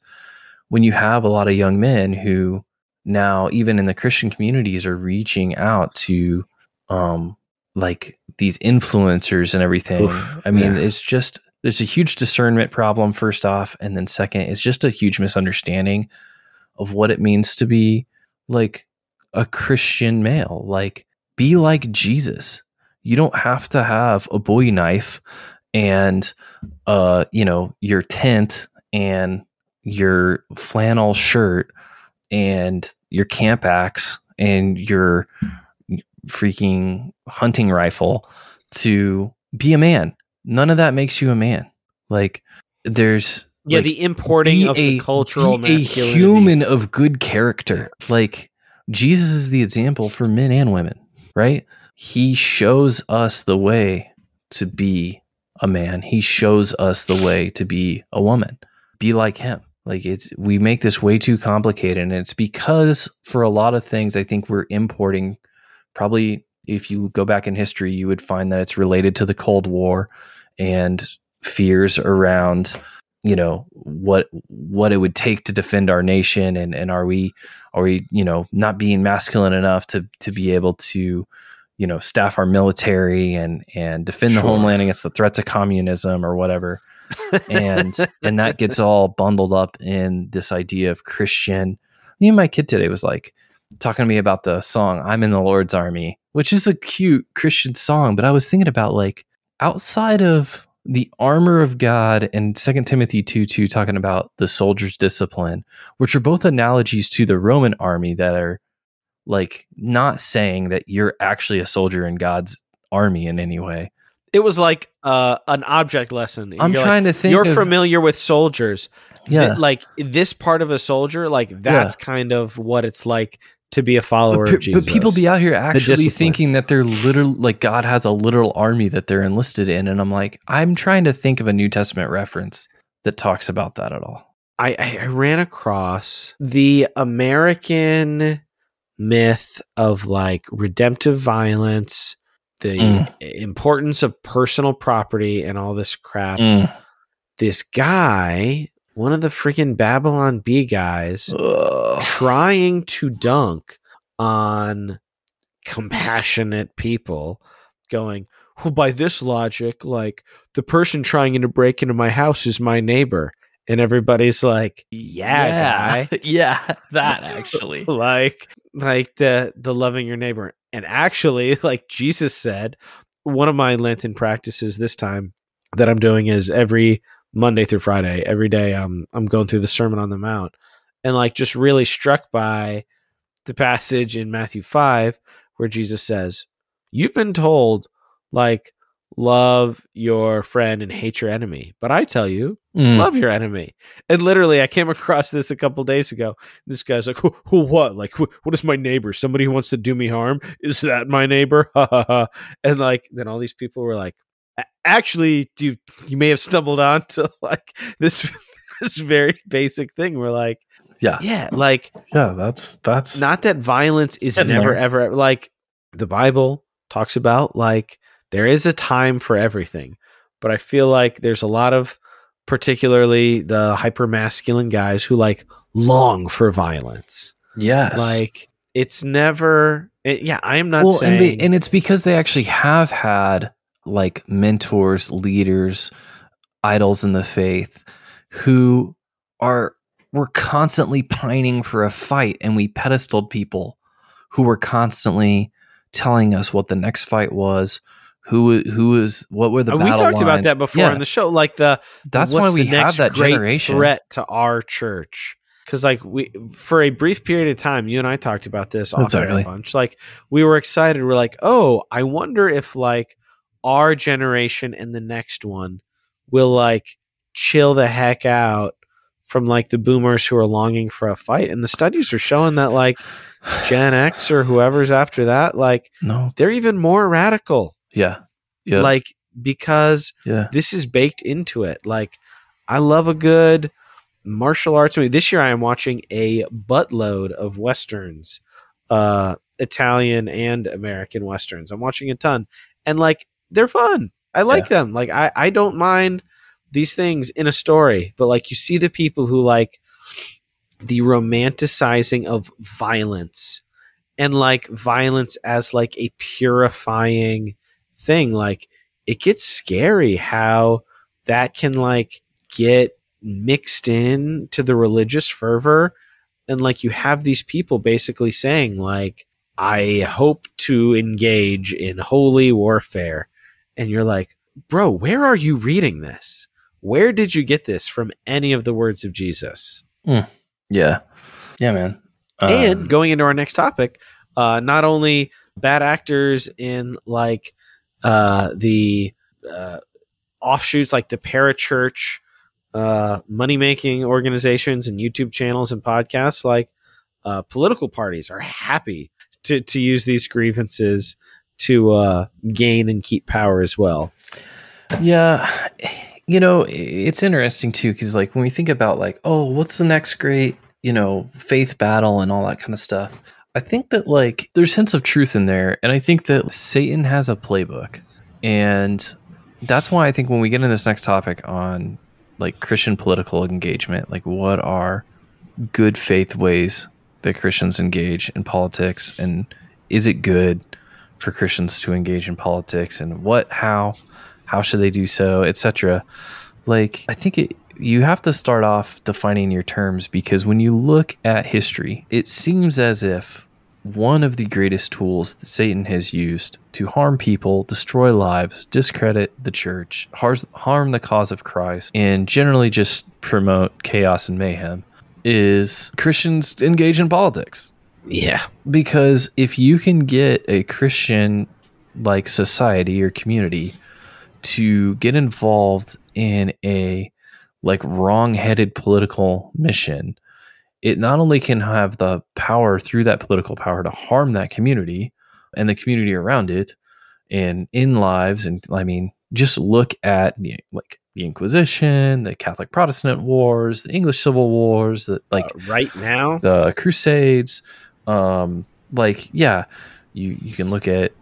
when you have a lot of young men who now even in the christian communities are reaching out to um, like these influencers and everything. Oof, I mean, yeah. it's just there's a huge discernment problem first off, and then second, it's just a huge misunderstanding of what it means to be like a Christian male. Like, be like Jesus. You don't have to have a Bowie knife and uh, you know, your tent and your flannel shirt and your camp axe and your freaking hunting rifle to be a man. None of that makes you a man. Like there's yeah, like, the importing of a, the cultural a human of good character. Like Jesus is the example for men and women, right? He shows us the way to be a man. He shows us the way to be a woman. Be like him. Like it's we make this way too complicated and it's because for a lot of things I think we're importing probably if you go back in history, you would find that it's related to the Cold War and fears around you know what what it would take to defend our nation and and are we are we you know not being masculine enough to to be able to you know staff our military and and defend sure. the homeland against the threats of communism or whatever and and that gets all bundled up in this idea of christian me and my kid today was like talking to me about the song I'm in the Lord's Army, which is a cute Christian song, but I was thinking about like outside of the armor of God and Second Timothy 2 2 talking about the soldier's discipline, which are both analogies to the Roman army that are like not saying that you're actually a soldier in God's army in any way. It was like uh, an object lesson. I'm you're trying like, to think. You're of, familiar with soldiers. Yeah. Th- like this part of a soldier, like that's yeah. kind of what it's like to be a follower but, of Jesus. But people be out here actually thinking that they're literal, like God has a literal army that they're enlisted in, and I'm like, I'm trying to think of a New Testament reference that talks about that at all. I, I ran across the American myth of like redemptive violence, the mm. importance of personal property, and all this crap. Mm. This guy one of the freaking Babylon Bee guys Ugh. trying to dunk on compassionate people, going, well, by this logic, like the person trying to break into my house is my neighbor. And everybody's like, yeah, yeah. guy. yeah, that actually. like, like the the loving your neighbor. And actually, like Jesus said, one of my Lenten practices this time that I'm doing is every Monday through Friday. Every day I'm I'm going through the Sermon on the Mount and like just really struck by the passage in Matthew 5 where Jesus says, "You've been told like love your friend and hate your enemy, but I tell you, mm. love your enemy." And literally I came across this a couple days ago. This guy's like, "Who, who what? Like who, what is my neighbor? Somebody who wants to do me harm? Is that my neighbor?" and like then all these people were like, actually you you may have stumbled onto like this this very basic thing we're like yeah yeah like yeah that's that's not that violence is never ever like the bible talks about like there is a time for everything but i feel like there's a lot of particularly the hyper masculine guys who like long for violence. Yes. Like it's never it, yeah i am not well, saying and, and it's because they actually have had like mentors, leaders, idols in the faith who are we're constantly pining for a fight and we pedestaled people who were constantly telling us what the next fight was who who is what were the uh, we talked lines. about that before yeah. in the show like the that's why we have that great generation. threat to our church? Because like we for a brief period of time you and i talked about this exactly. a bunch. Like we were excited. We're like oh i wonder if like our generation and the next one will like chill the heck out from like the boomers who are longing for a fight. And the studies are showing that like gen x or whoever's after that like no. they're even more radical yeah yeah like because yeah. this is baked into it like i love a good martial arts movie. This year, I am watching a buttload of westerns, uh, Italian and American westerns. I'm watching a ton, and like they're fun. I like yeah. them. Like I, I don't mind these things in a story, but like you see the people who like the romanticizing of violence and like violence as like a purifying thing. Like it gets scary how that can like get mixed in to the religious fervor. And like you have these people basically saying like i hope to engage in holy warfare. And you're like bro where are you reading this? Where did you get this from any of the words of jesus? Mm. yeah. Yeah man. Um, and going into our next topic uh not only bad actors in like uh the uh offshoots like the parachurch uh, money making organizations and YouTube channels and podcasts like uh, political parties are happy to, to use these grievances to uh, gain and keep power as well. Yeah. You know, it's interesting too, because like when we think about like, oh, what's the next great, you know, faith battle and all that kind of stuff, I think that like there's hints of truth in there. And I think that Satan has a playbook. And that's why I think when we get in this next topic on like Christian political engagement. Like, what are good faith ways that Christians engage in politics, and is it good for Christians to engage in politics, and what, how, how should they do so, etc. Like, I think it. You have to start off defining your terms because when you look at history, it seems as if one of the greatest tools that Satan has used to harm people, destroy lives, discredit the church, harm the cause of Christ, and generally just promote chaos and mayhem is Christians engage in politics. Yeah. Because if you can get a Christian like society or community to get involved in a like wrong-headed political mission it not only can have the power through that political power to harm that community and the community around it and in lives and i mean just look at the like the inquisition the catholic protestant wars the english civil wars the like uh, right now? the crusades um like yeah you you can look at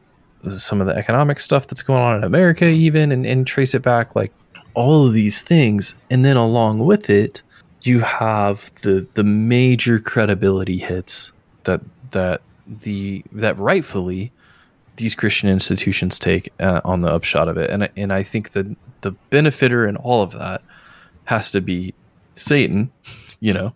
some of the economic stuff that's going on in america even and, and trace it back like all of these things and then along with it you have the the major credibility hits that that the that rightfully these Christian institutions take uh, on the upshot of it, and and I think that the benefiter in all of that has to be Satan, you know.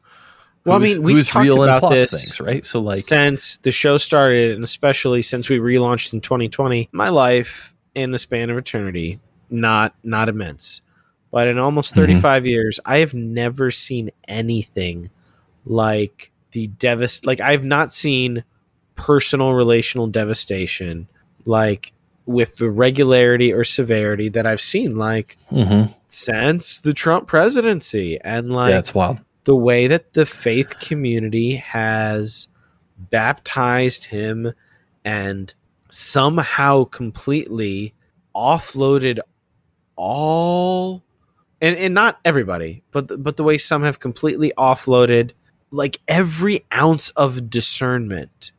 Well, I mean, we've talked about this things, right? So, like, since the show started, and especially since we relaunched in 2020, my life in the span of eternity not not immense. But in almost mm-hmm. 35 mm-hmm. years, I have never seen anything like the devast like I've not seen personal relational devastation like with the regularity or severity that I've seen like mm-hmm. since the Trump presidency and like yeah, wild. the way that the faith community has baptized him and somehow completely offloaded all and and not everybody, but the, but the way some have completely offloaded like every ounce of discernment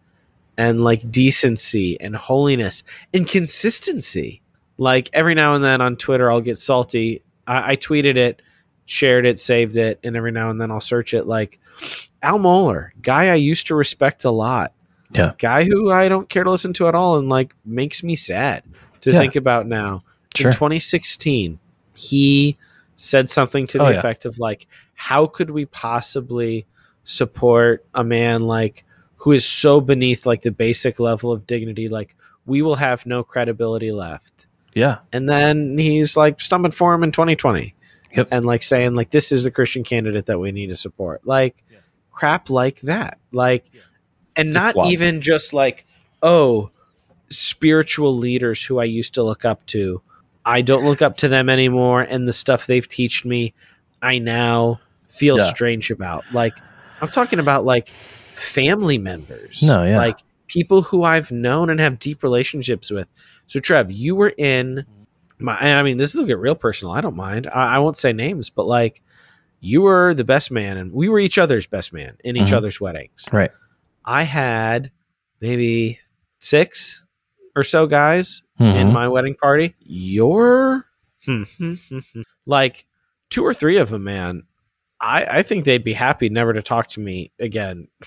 and like decency and holiness and consistency. Like every now and then on Twitter, I'll get salty. I, I tweeted it, shared it, saved it, and every now and then I'll search it. Like Al Mohler, guy I used to respect a lot, yeah, guy who I don't care to listen to at all, and like makes me sad to yeah. think about now. Sure. In 2016, he said something to oh, the oh, effect of like how could we possibly support a man like who is so beneath like the basic level of dignity? Like we will have no credibility left. Yeah. And then he's like stumping for him in 2020 yep. and like saying like this is the christian candidate that we need to support. Like yeah. crap like that. Like yeah. and not even just like oh spiritual leaders who i used to look up to i don't look up to them anymore and the stuff they've taught me i now feel yeah. strange about like I'm talking about like family members. No, yeah. Like people who I've known and have deep relationships with. So Trev, you were in my I mean, this is get real personal. I don't mind. I, I, won't say names, but like you were the best man and we were each other's best man in each mm-hmm. other's weddings. Right. I had maybe six or so guys mm-hmm. in my wedding party. You're like two or three of them, man. I, I think they'd be happy never to talk to me again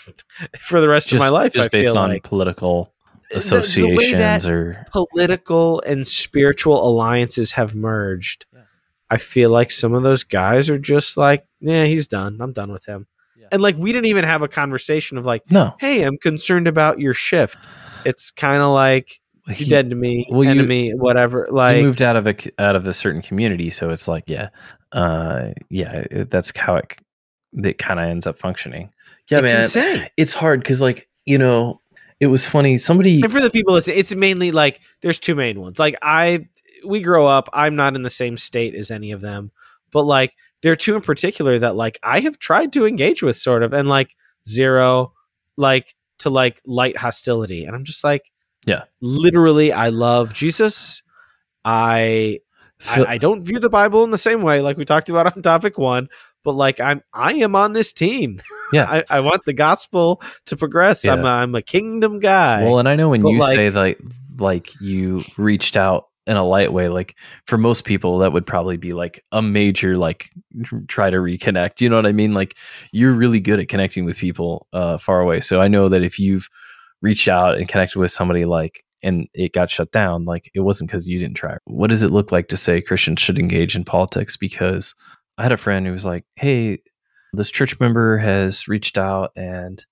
for the rest just, of my life. Just I based on like. political associations the, the or political and spiritual alliances have merged. Yeah. I feel like some of those guys are just like, yeah, he's done. I'm done with him. Yeah. And like, we didn't even have a conversation of like, no, hey, I'm concerned about your shift. It's kind of like, you dead to me, well, enemy, you, whatever. Like moved out of a out of a certain community, so it's like, yeah, uh, yeah, that's how it it kind of ends up functioning. Yeah, it's man, insane. it's hard because like you know, it was funny. Somebody and for the people, it's it's mainly like there's two main ones. Like I, we grow up. I'm not in the same state as any of them, but like there are two in particular that like I have tried to engage with, sort of, and like zero, like to like light hostility, and I'm just like, yeah, literally, I love Jesus. I I, I, don't view the Bible in the same way, like we talked about on topic one. But like I'm, I am on this team. Yeah, I, I, want the gospel to progress. Yeah. I'm, a, I'm a kingdom guy. Well, and I know when you like, say like, like you reached out in a light way, like for most people, that would probably be like a major like try to reconnect. You know what I mean? Like you're really good at connecting with people uh, far away. So I know that if you've reached out and connected with somebody like and it got shut down, like it wasn't because you didn't try. What does it look like to say Christians should engage in politics? Because I had a friend who was like, hey, this church member has reached out and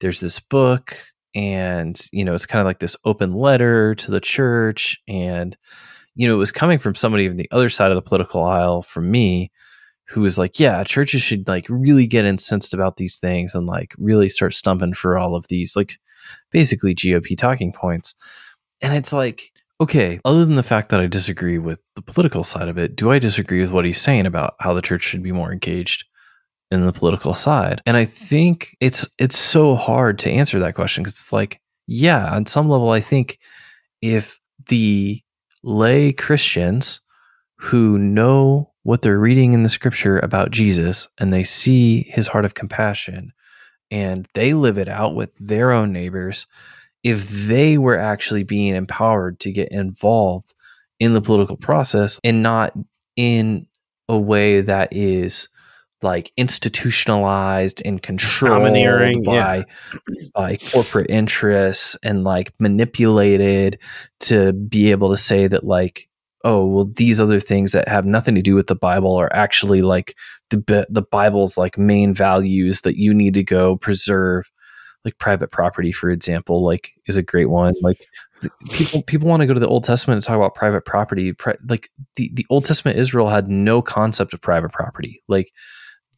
there's this book and you know it's kind of like this open letter to the church and you know it was coming from somebody on the other side of the political aisle from me who was like yeah churches should like really get incensed about these things and like really start stumping for all of these like basically gop talking points and it's like, okay, other than the fact that I disagree with the political side of it, do I disagree with what he's saying about how the church should be more engaged in the political side? And I think it's it's so hard to answer that question because it's like, yeah, on some level I think if the lay Christians who know what they're reading in the scripture about Jesus and they see his heart of compassion and they live it out with their own neighbors if they were actually being empowered to get involved in the political process and not in a way that is like institutionalized and controlled by yeah. by corporate interests and like manipulated to be able to say that like oh well these other things that have nothing to do with the bible are actually like the the bible's like main values that you need to go preserve like private property, for example, like is a great one. Like people people want to go to the Old Testament and talk about private property. Pri- like the the Old Testament Israel had no concept of private property. Like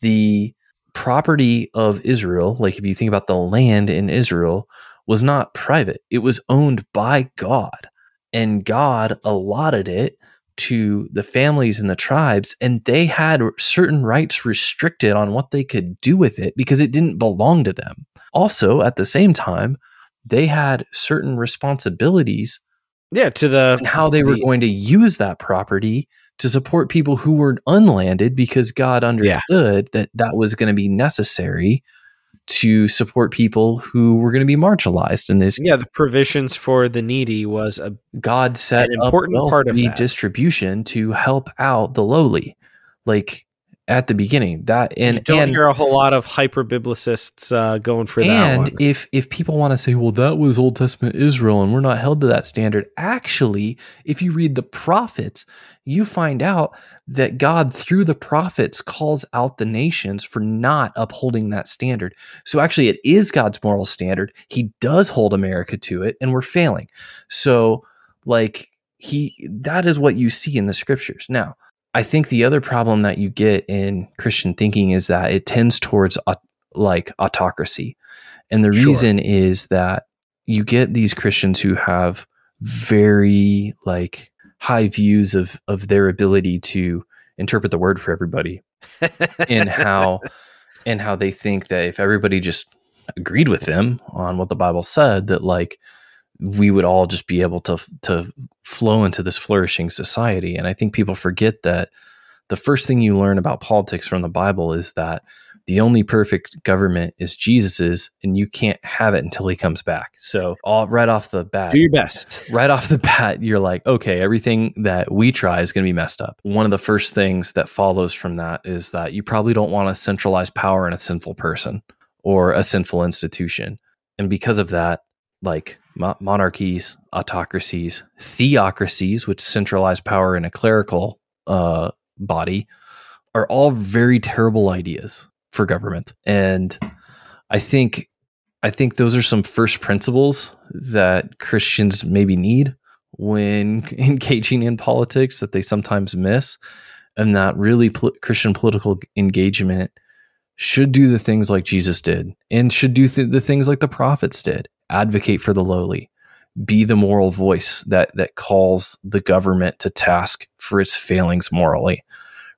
the property of Israel, like if you think about the land in Israel, was not private. It was owned by God, and God allotted it to the families and the tribes, and they had certain rights restricted on what they could do with it because it didn't belong to them. Also, at the same time, they had certain responsibilities. Yeah, to the how they were going to use that property to support people who were unlanded because God understood yeah. that that was going to be necessary to support people who were going to be marginalized in this. Yeah, the provisions for the needy was a God set an important part of the distribution to help out the lowly. Like at the beginning. That and you don't and, hear a whole lot of hyper biblicists uh, going for that. And if if people want to say, well, that was Old Testament Israel, and we're not held to that standard. Actually, if you read the prophets, you find out that God, through the prophets, calls out the nations for not upholding that standard. So actually, it is God's moral standard. He does hold America to it, and we're failing. So, like he, that is what you see in the scriptures. Now, I think the other problem that you get in Christian thinking is that it tends towards uh, like autocracy. And the sure. reason is that you get these Christians who have very like high views of of their ability to interpret the word for everybody and how and how they think that if everybody just agreed with them on what the Bible said that like we would all just be able to to flow into this flourishing society. And I think people forget that the first thing you learn about politics from the Bible is that the only perfect government is Jesus's, and you can't have it until he comes back. So, all right off the bat, do your best. Right off the bat, you're like, okay, everything that we try is going to be messed up. One of the first things that follows from that is that you probably don't want to centralize power in a sinful person or a sinful institution. And because of that, like mo- monarchies, autocracies, theocracies, which centralize power in a clerical uh, body, are all very terrible ideas for government. And I think I think those are some first principles that Christians maybe need when engaging in politics that they sometimes miss, and that really Christian political engagement should do the things like Jesus did and should do th- the things like the prophets did advocate for the lowly be the moral voice that that calls the government to task for its failings morally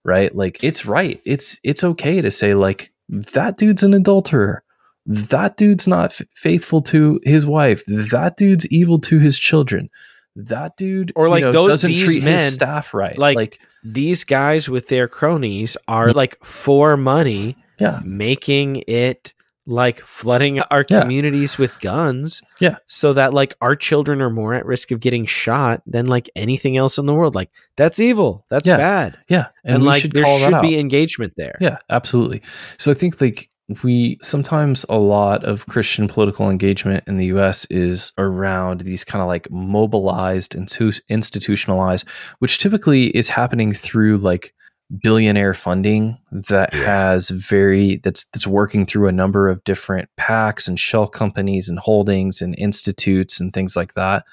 right? Like it's right. It's it's okay to say like that dude's an adulterer. That dude's not f- faithful to his wife. That dude's evil to his children. That dude or like you know, those these treat men, staff right. like, like these guys with their cronies are like for money yeah. making it like flooding our yeah. communities with guns. Yeah. So that like our children are more at risk of getting shot than like anything else in the world. Like that's evil. That's yeah. bad. Yeah. And, and like should there should be engagement there. Yeah, absolutely. So I think like we sometimes a lot of Christian political engagement in the US is around these kind of like mobilized and institutionalized, which typically is happening through like billionaire funding that yeah. has very that's that's working through a number of different PACs and shell companies and holdings and institutes and things like that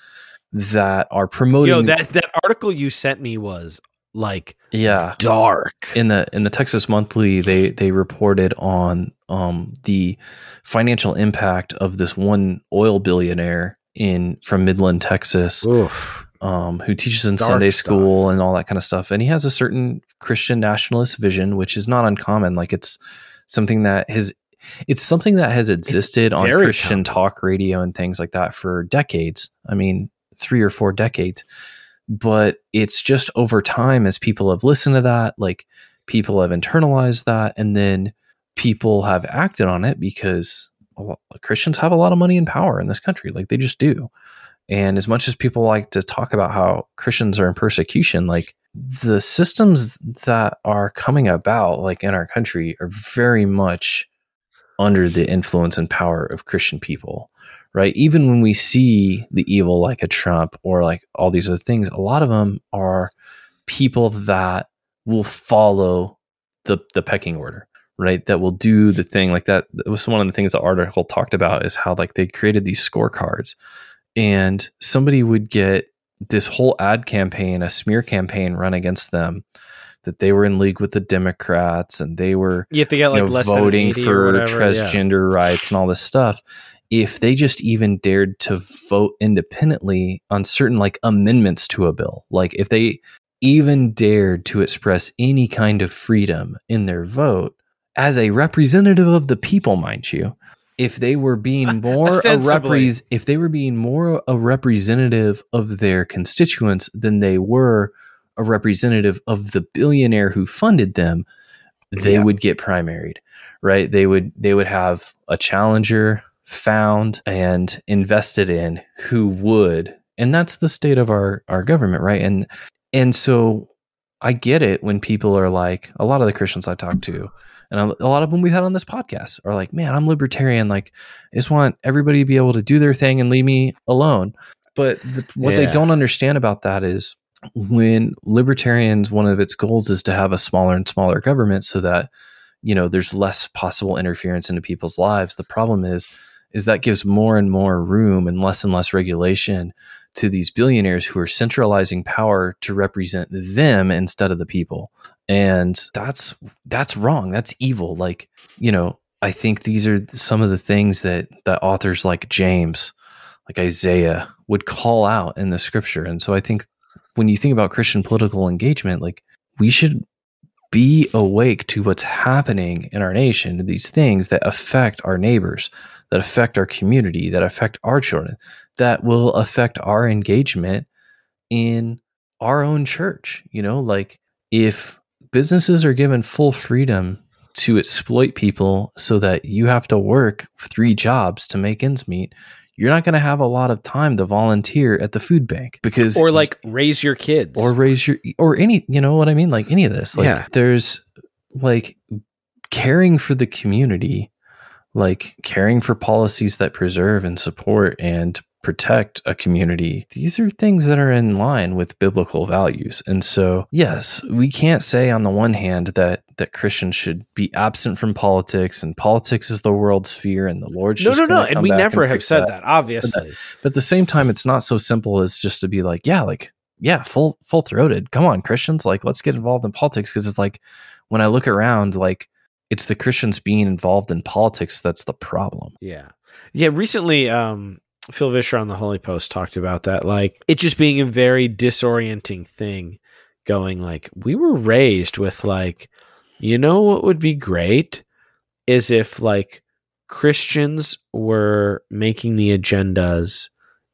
that are promoting Yo, that that article you sent me was like yeah. dark. In the in the Texas Monthly they they reported on um the financial impact of this one oil billionaire in from Midland Texas. Oof um, who teaches in Dark Sunday school stuff. and all that kind of stuff. And he has a certain Christian nationalist vision, which is not uncommon. Like it's something that has it's something that has existed on Christian common. talk radio and things like that for decades. I mean, three or four decades. But it's just over time as people have listened to that, like people have internalized that, and then people have acted on it because Christians have a lot of money and power in this country. Like they just do. And as much as people like to talk about how Christians are in persecution, like the systems that are coming about, like in our country, are very much under the influence and power of Christian people, right? Even when we see the evil like a Trump or like all these other things, a lot of them are people that will follow the the pecking order, right? That will do the thing like that. That was one of the things the article talked about is how like they created these scorecards and somebody would get this whole ad campaign, a smear campaign run against them that they were in league with the Democrats and they were you have to get like know, voting for transgender yeah. rights and all this stuff. If they just even dared to vote independently on certain like amendments to a bill, like if they even dared to express any kind of freedom in their vote as a representative of the people, mind you, if they were being more a repres- if they were being more a representative of their constituents than they were a representative of the billionaire who funded them, they yeah. would get primaried, right? They would they would have a challenger found and invested in who would, and that's the state of our our government, right? And and so I get it when people are like, a lot of the Christians I talk to, and a lot of them we've had on this podcast are like, man, I'm libertarian. Like, I just want everybody to be able to do their thing and leave me alone. But the, what yeah. they don't understand about that is when libertarians, one of its goals is to have a smaller and smaller government so that, you know, there's less possible interference into people's lives. The problem is, is that gives more and more room and less and less regulation to these billionaires who are centralizing power to represent them instead of the people and that's that's wrong. That's evil. Like you know i think these are some of the things that that authors like james like isaiah would call out in the scripture. And so i think when you think about christian political engagement like we should be awake to what's happening in our nation these things that affect our neighbors that affect our community that affect our children that will affect our engagement in our own church. You know like if businesses are given full freedom to exploit people so that you have to work three jobs to make ends meet. You're not going to have a lot of time to volunteer at the food bank because or like raise your kids. Or raise your or any you know what i mean? Like any of this. Like yeah. there's like caring for the community like caring for policies that preserve and support and protect a community. These are things that are in line with biblical values. And so, yes, we can't say on the one hand that that Christians should be absent from politics and politics is the world's sphere and the Lord's No, no, no, and we never have said that, that obviously. But, but at the same time it's not so simple as just to be like, yeah, like yeah, full full throated. Come on, Christians, like let's get involved in politics because it's like when I look around like it's the Christians being involved in politics that's the problem. Yeah. Yeah, recently um Phil Vischer on the Holy Post talked about that, like it just being a very disorienting thing. Going like, we were raised with like, you know what would be great is if like Christians were making the agendas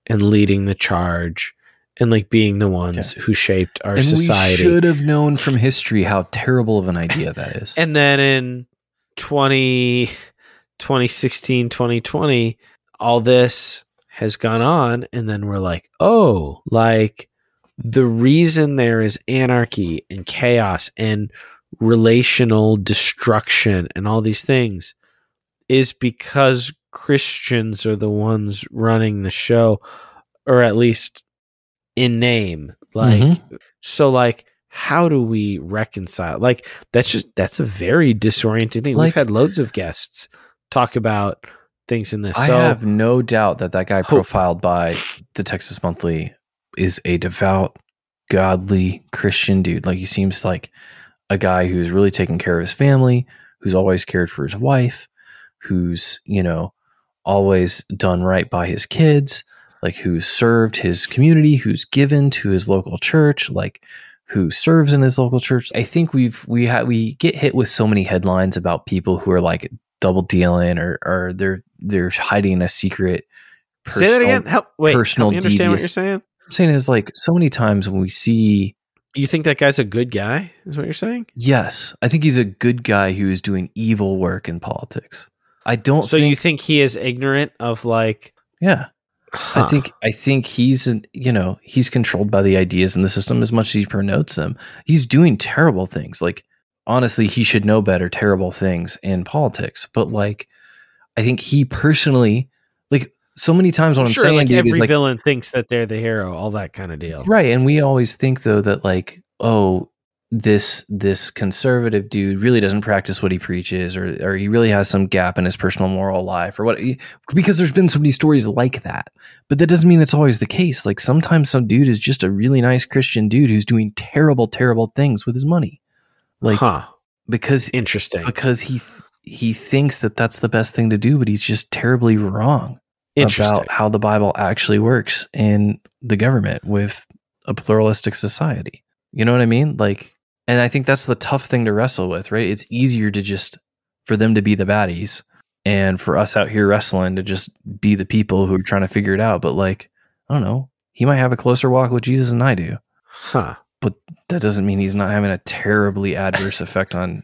and leading the charge and like being the ones who shaped our and society. We should have known from history how terrible of an idea that is. and then in 20, 2016, 2020, all this has gone on and then we're like oh like the reason there is anarchy and chaos and relational destruction and all these things is because Christians are the ones running the show or at least in name. Like mm-hmm. so like how do we reconcile? Like that's just that's a very disorienting thing. Like, we've had loads of guests talk about things in this. I so, have no doubt that that guy hope. profiled by the Texas Monthly is a devout, godly Christian dude. Like he seems like a guy who's really taking care of his family, who's always cared for his wife, who's, you know, always done right by his kids, like who's served his community, who's given to his local church, like who serves in his local church. I think we've we have we get hit with so many headlines about people who are like double dealing or or they're they're hiding a secret. Personal, Say that again. Help. Wait. Personal. Help me understand devious. what you're saying. I'm saying is like so many times when we see. You think that guy's a good guy? Is what you're saying? Yes, I think he's a good guy who is doing evil work in politics. I don't. So think, you think he is ignorant of like? Yeah, Huh. I think I think he's you know he's controlled by the ideas in the system as much as he promotes them. He's doing terrible things. Like honestly, he should know better. Terrible things in politics, but like I think he personally, like so many times when I'm saying, like every like, villain thinks that they're the hero, all that kind of deal, right? And we always think though that like, oh, this this conservative dude really doesn't practice what he preaches, or or he really has some gap in his personal moral life, or what? Because there's been so many stories like that, but that doesn't mean it's always the case. Like sometimes some dude is just a really nice Christian dude who's doing terrible, terrible things with his money, like huh. because interesting because he he thinks that that's the best thing to do, but he's just terribly wrong about how the Bible actually works in the government with a pluralistic society. You know what I mean? Like, and I think that's the tough thing to wrestle with, right? It's easier to just for them to be the baddies and for us out here wrestling to just be the people who are trying to figure it out. But like, I don't know, he might have a closer walk with Jesus than I do. Huh. But that doesn't mean he's not having a terribly adverse effect on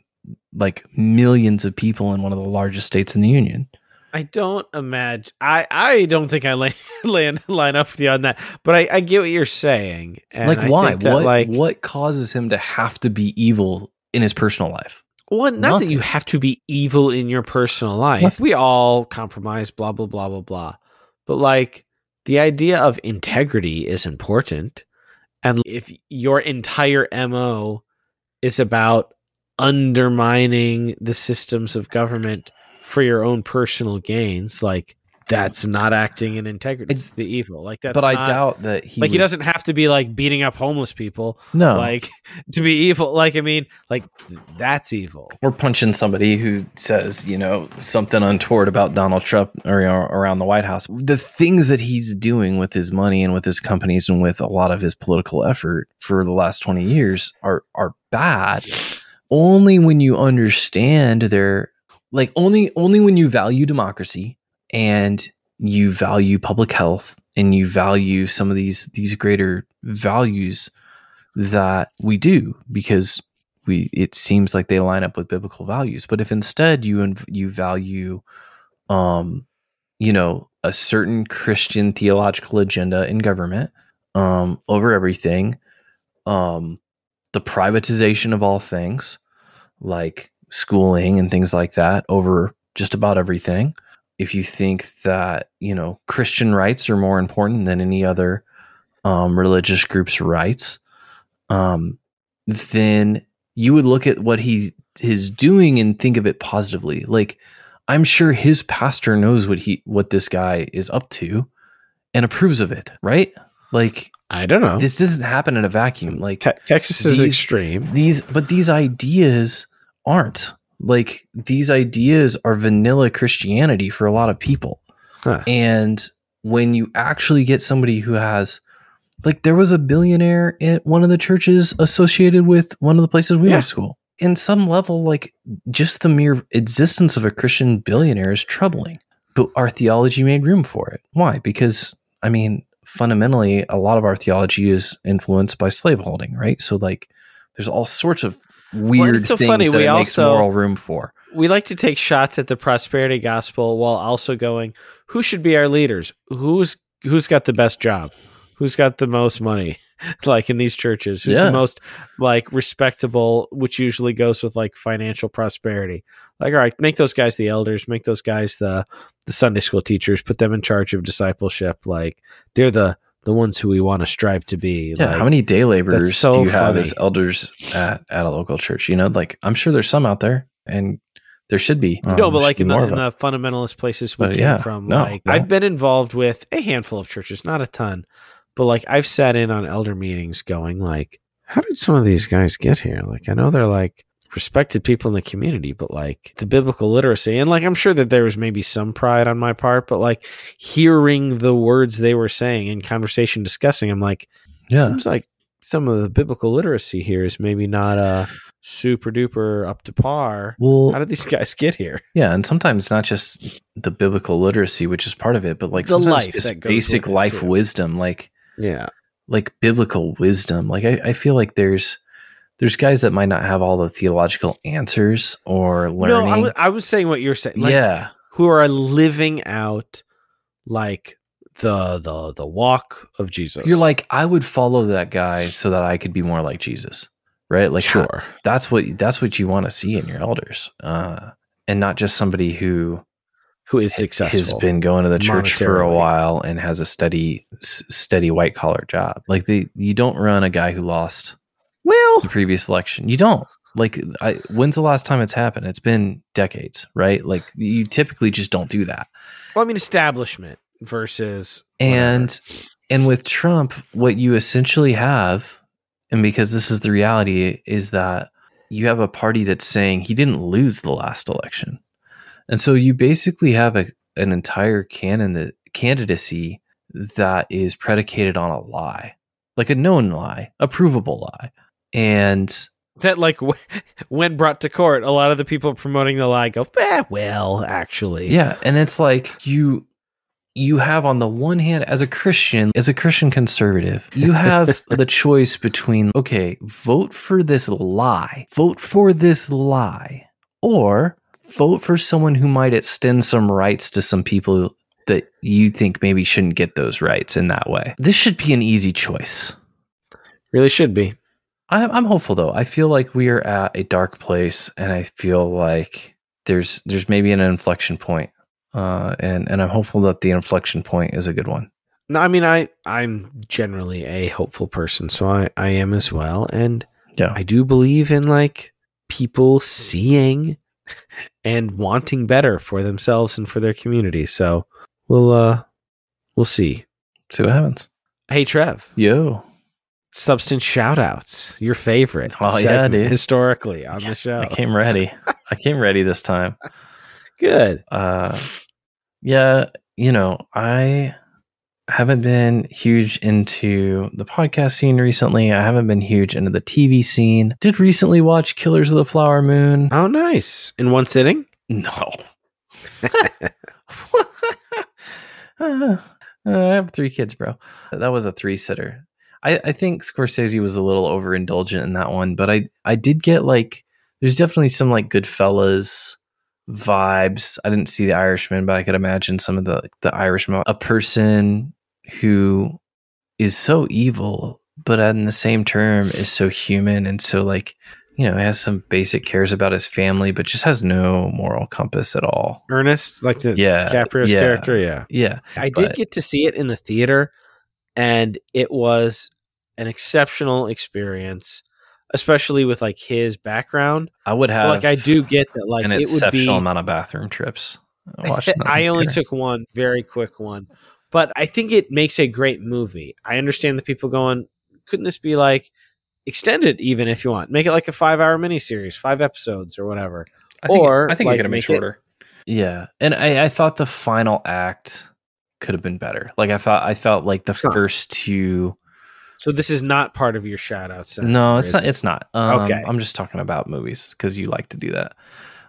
like millions of people in one of the largest states in the union. I don't imagine. I I don't think I land, land line up with you on that, but I, I get what you're saying. like why? That, what like what causes him to have to be evil in his personal life? Well, not Nothing. that you have to be evil in your personal life. Nothing. We all compromise, blah blah blah blah blah. But like the idea of integrity is important, and if your entire mo is about undermining the systems of government for your own personal gains, like that's not acting in integrity. It's the evil. Like that's. But I doubt that he. Like would... he doesn't have to be like beating up homeless people. No. Like to be evil. Like I mean, like that's evil. We're punching somebody who says you know something untoward about Donald Trump or you know, around the White House. The things that he's doing with his money and with his companies and with a lot of his political effort for the last twenty years are are bad. Only when you understand their like only only when you value democracy and you value public health and you value some of these these greater values that we do because we it seems like they line up with biblical values but if instead you you value um you know a certain christian theological agenda in government um over everything um the privatization of all things like schooling and things like that over just about everything. If you think that, you know, Christian rights are more important than any other um, religious group's rights, um, then you would look at what he is doing and think of it positively. Like, I'm sure his pastor knows what he what this guy is up to and approves of it, right? Like I don't know. This doesn't happen in a vacuum. Like Te- Texas is extreme. These but these ideas aren't. Like these ideas are vanilla Christianity for a lot of people. Huh. And when you actually get somebody who has like there was a billionaire at one of the churches associated with one of the places we yeah. went to school. In some level, like just the mere existence of a Christian billionaire is troubling. But our theology made room for it. Why? Because I mean, fundamentally, a lot of our theology is influenced by slaveholding, right? So like there's all sorts of weird well, so things funny. that we also, have moral room for. We like to take shots at the prosperity gospel while also going, who should be our leaders? Who's who's got the best job? Who's got the most money? like in these churches, who's yeah. the most like respectable, which usually goes with like financial prosperity. Like, all right, make those guys the elders, make those guys the the Sunday school teachers, put them in charge of discipleship. Like they're the the ones who we want to strive to be. Yeah, like, how many day laborers so do you funny. have as elders at, at a local church? You know, like I'm sure there's some out there, and there should be. Um, no, but like in the, in the fundamentalist places we but, came yeah, from, no, like no. I've been involved with a handful of churches, not a ton, but like I've sat in on elder meetings, going like, how did some of these guys get here? Like I know they're like respected people in the community, but like the biblical literacy, and like I'm sure that there was maybe some pride on my part, but like hearing the words they were saying in conversation discussing, I'm like, yeah, seems like some of the biblical literacy here is maybe not uh super duper up to par. Well, how did these guys get here? Yeah, and sometimes not just the biblical literacy, which is part of it, but like the life just basic life wisdom, like yeah, like biblical wisdom. Like I, I feel like there's there's guys that might not have all the theological answers or learning. No, I was, was saying what you're saying. Like, yeah, who are living out like the the the walk of Jesus. You're like, I would follow that guy so that I could be more like Jesus, right? Like, sure, that's what that's what you want to see in your elders, uh, and not just somebody who who is successful has been going to the church for a while and has a steady steady white collar job. Like the you don't run a guy who lost well, the previous election. You don't. Like, I, when's the last time it's happened? It's been decades, right? Like, you typically just don't do that. Well, I mean, establishment versus and whatever. and with Trump, what you essentially have, and because this is the reality, is that you have a party that's saying he didn't lose the last election, and so you basically have a an entire canon that candidacy that is predicated on a lie, like a known lie, a provable lie and that like when brought to court a lot of the people promoting the lie go eh, well actually yeah and it's like you you have on the one hand as a christian as a christian conservative you have the choice between okay vote for this lie vote for this lie or vote for someone who might extend some rights to some people that you think maybe shouldn't get those rights in that way. This should be an easy choice. Really should be. I'm, I'm hopeful though. I feel like we are at a dark place, and I feel like there's there's maybe an inflection point, uh, and and I'm hopeful that the inflection point is a good one. No, I mean I I'm generally a hopeful person, so I I am as well, and yeah, I do believe in like people seeing and wanting better for themselves and for their community. So we'll uh we'll see. See what happens. Hey Trev. Yo. Substance shoutouts. Your favorite. Oh yeah, dude. Historically on the show. I came ready. I came ready this time. Good. Uh yeah, you know, I haven't been huge into the podcast scene recently. I haven't been huge into the TV scene. Did recently watch Killers of the Flower Moon. Oh, nice. In one sitting? No. uh, I have three kids, bro. That was a three sitter. I, I think Scorsese was a little overindulgent in that one, but I, I did get like, there's definitely some like Goodfellas vibes. I didn't see the Irishman, but I could imagine some of the the Irishman. A person who is so evil, but in the same term is so human and so like you know has some basic cares about his family, but just has no moral compass at all. Ernest, like the yeah, DiCaprio's yeah, character, yeah, yeah. I but, did get to see it in the theater, and it was an exceptional experience especially with like his background. I would have like I do get that like an it exceptional would be, amount of bathroom trips. I only took one very quick one, but I think it makes a great movie. I understand the people going, couldn't this be like extended even if you want, make it like a five hour miniseries, five episodes or whatever, I or I think like, it could have been shorter. It, yeah, and I, I thought the final act could have been better. Like I thought, I felt like the huh. first two so this is not part of your shout outs. No, it's not. It? It's not. Um, okay. I'm just talking about movies because you like to do that.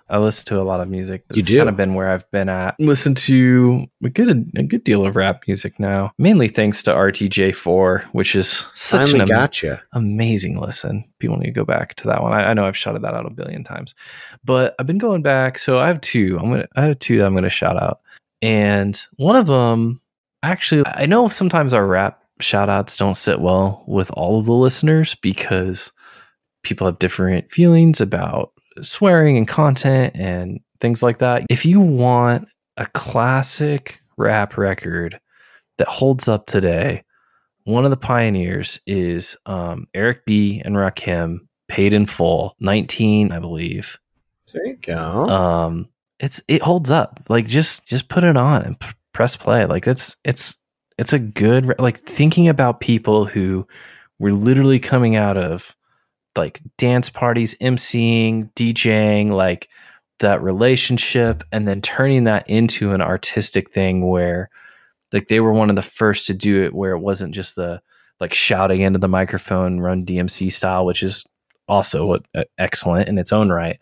I listen to a lot of music. That's you do. kind of been where I've been at. Listen to a good a good deal of rap music now, mainly thanks to RTJ4, which is such Finally an gotcha. amazing listen. People need to go back to that one. I, I, know I've shouted that out a billion times, but I've been going back. So I have two. I'm gonna I have two that I'm gonna shout out, and one of them actually I know sometimes our rap shout outs don't sit well with all of the listeners because people have different feelings about swearing and content and things like that. If you want a classic rap record that holds up today, one of the pioneers is um, Eric B. and Rakim, paid in full, 19, I believe. There you go. Um, it's it holds up. Like just just put it on and p- press play. Like it's it's it's a good like thinking about people who were literally coming out of like dance parties, emceeing, DJing, like that relationship, and then turning that into an artistic thing where like they were one of the first to do it where it wasn't just the like shouting into the microphone, run DMC style, which is also uh, excellent in its own right.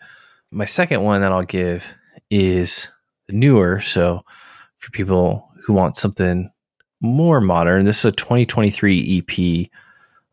My second one that I'll give is newer. So for people who want something more modern. This is a 2023 EP. I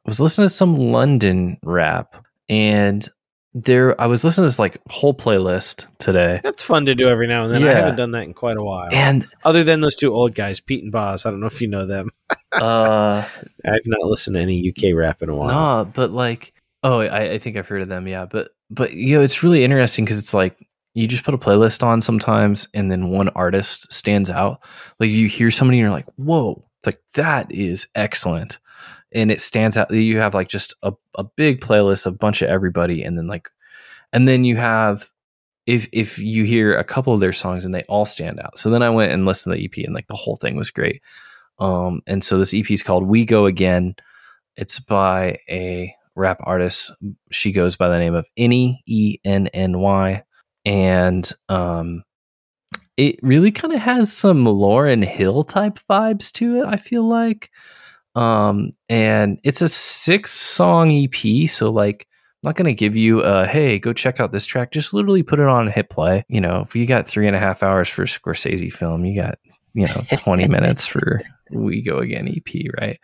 was listening to some London rap and there I was listening to this like whole playlist today. That's fun to do every now and then. Yeah. I haven't done that in quite a while. And other than those two old guys, Pete and Bas, I don't know if you know them. uh I've not listened to any UK rap in a while. Nah, but like oh I, I think I've heard of them, yeah. But but you know, it's really interesting because it's like you just put a playlist on sometimes and then one artist stands out. Like you hear somebody and you're like, whoa, like that is excellent. And it stands out. You have like just a, a big playlist a bunch of everybody. And then like, and then you have, if, if you hear a couple of their songs and they all stand out. So then I went and listened to the EP and like the whole thing was great. Um, and so this EP is called We Go Again. It's by a rap artist. She goes by the name of Enny E N N Y and um, it really kind of has some Lauryn Hill type vibes to it. I feel like, um, and it's a six song EP, so like. I'm not going to give you a hey, go check out this track. Just literally put it on and hit play. You know, if you got three and a half hours for a Scorsese film, you got, you know, 20 minutes for We Go Again EP, right?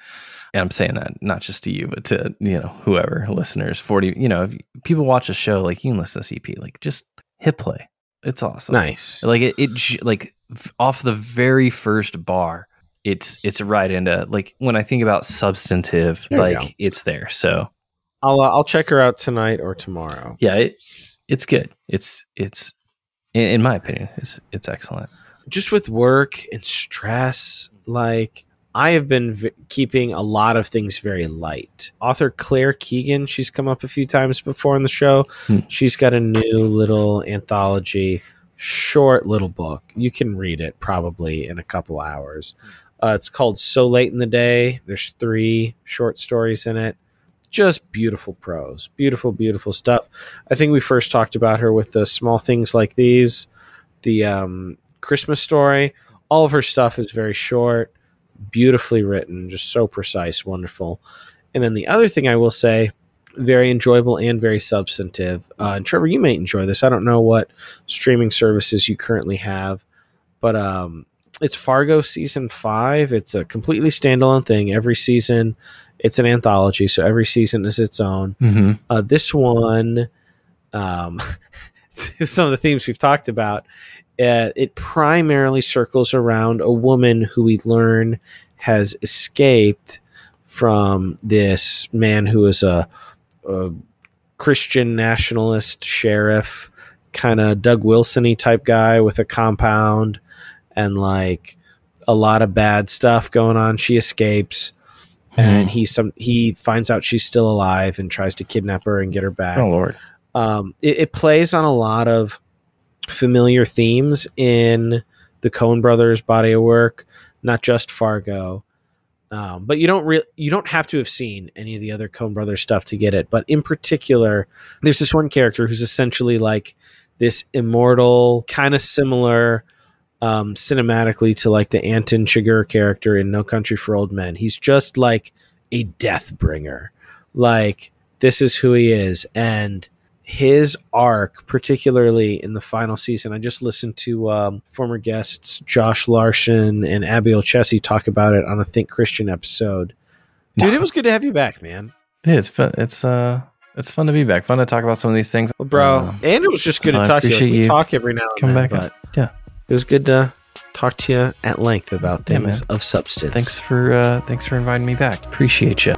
And I'm saying that not just to you, but to, you know, whoever listeners, 40, you know, if people watch a show, like you can listen to this EP, like just hit play. It's awesome. Nice. Like it, it like off the very first bar, it's it's right into like when I think about substantive, there like it's there. So I'll uh, I'll check her out tonight or tomorrow. Yeah, it, it's good. It's it's in, in my opinion, it's it's excellent. Just with work and stress, like I have been v- keeping a lot of things very light. Author Claire Keegan, she's come up a few times before in the show. Hmm. She's got a new little anthology, short little book. You can read it probably in a couple hours. Uh, it's called So Late in the Day. There's three short stories in it. Just beautiful prose, beautiful, beautiful stuff. I think we first talked about her with the small things like these, the um, Christmas story. All of her stuff is very short beautifully written, just so precise, wonderful. And then the other thing I will say, very enjoyable and very substantive. Uh, and Trevor, you may enjoy this. I don't know what streaming services you currently have, but um, it's Fargo season five. It's a completely standalone thing. Every season, it's an anthology, so every season is its own. Mm-hmm. Uh, this one, um, some of the themes we've talked about uh, it primarily circles around a woman who we learn has escaped from this man who is a, a Christian nationalist sheriff, kind of Doug Wilsony type guy with a compound and like a lot of bad stuff going on. She escapes. Hmm. And he some he finds out she's still alive and tries to kidnap her and get her back. Oh Lord! Um, it, it plays on a lot of familiar themes in the Coen brothers body of work, not just Fargo. Um, but you don't you don't have to have seen any of the other Coen brothers stuff to get it. But in particular, there's this one character who's essentially like this immortal, kind of similar um, cinematically to like the Anton Chigurh character in No Country for Old Men. He's just like a death bringer. Like this is who he is, and his arc, particularly in the final season. I just listened to um, former guests Josh Larsen and Abby Olcese talk about it on a Think Christian episode. Dude, it was good to have you back, man. Yeah, it's fun. It's uh, it's fun to be back. Fun to talk about some of these things, well, bro. Uh, and it was just good so to talk to you. We talk every now and Come then, back but yeah, it was good to talk to you at length about things yeah, of substance. Thanks for uh, thanks for inviting me back. Appreciate you.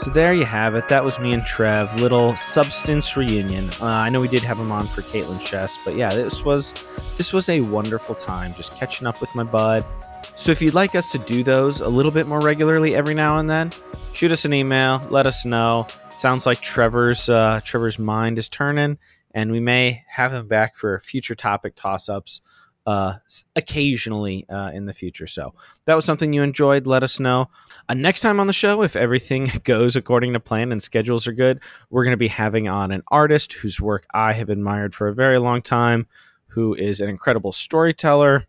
So there you have it. That was me and Trev. Little substance reunion. Uh, I know we did have him on for Caitlin Chess, but yeah, this was this was a wonderful time just catching up with my bud. So if you'd like us to do those a little bit more regularly every now and then, shoot us an email. Let us know. Sounds like Trevor's uh, Trevor's mind is turning, and we may have him back for future topic toss ups uh, occasionally uh, in the future. So that was something you enjoyed. Let us know. Uh, next time on the show, if everything goes according to plan and schedules are good, we're going to be having on an artist whose work I have admired for a very long time, who is an incredible storyteller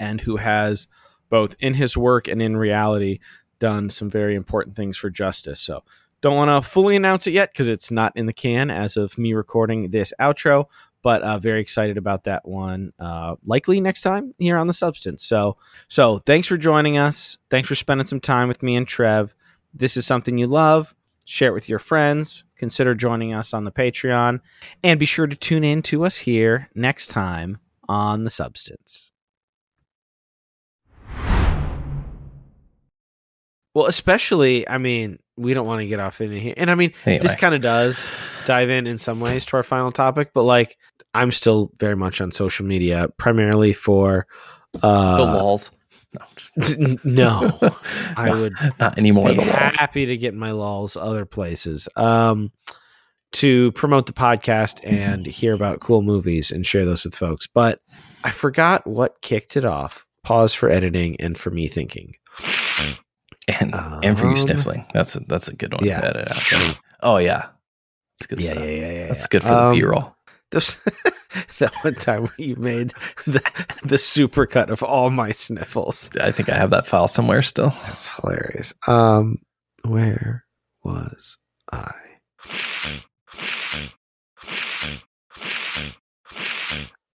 and who has both in his work and in reality done some very important things for justice. So don't want to fully announce it yet because it's not in the can as of me recording this outro, but uh, very excited about that one. Uh, likely next time here on the Substance. So, so thanks for joining us. Thanks for spending some time with me and Trev. This is something you love. Share it with your friends. Consider joining us on the Patreon, and be sure to tune in to us here next time on the Substance. Well, especially, I mean, we don't want to get off in here. And I mean, anyway. this kind of does dive in in some ways to our final topic, but like, I'm still very much on social media, primarily for uh, the walls. No, no I would not anymore. Be happy to get my lulls other places. Um, to promote the podcast and hear about cool movies and share those with folks. But I forgot what kicked it off. Pause for editing and for me thinking and um, and for you um, sniffling. That's a, that's a good one. Yeah. To edit out. oh yeah, that's good. Yeah, stuff. yeah, yeah, yeah. That's good for um, the B roll. That one time you made the the supercut of all my sniffles. I think I have that file somewhere still. That's hilarious. Um, where was I?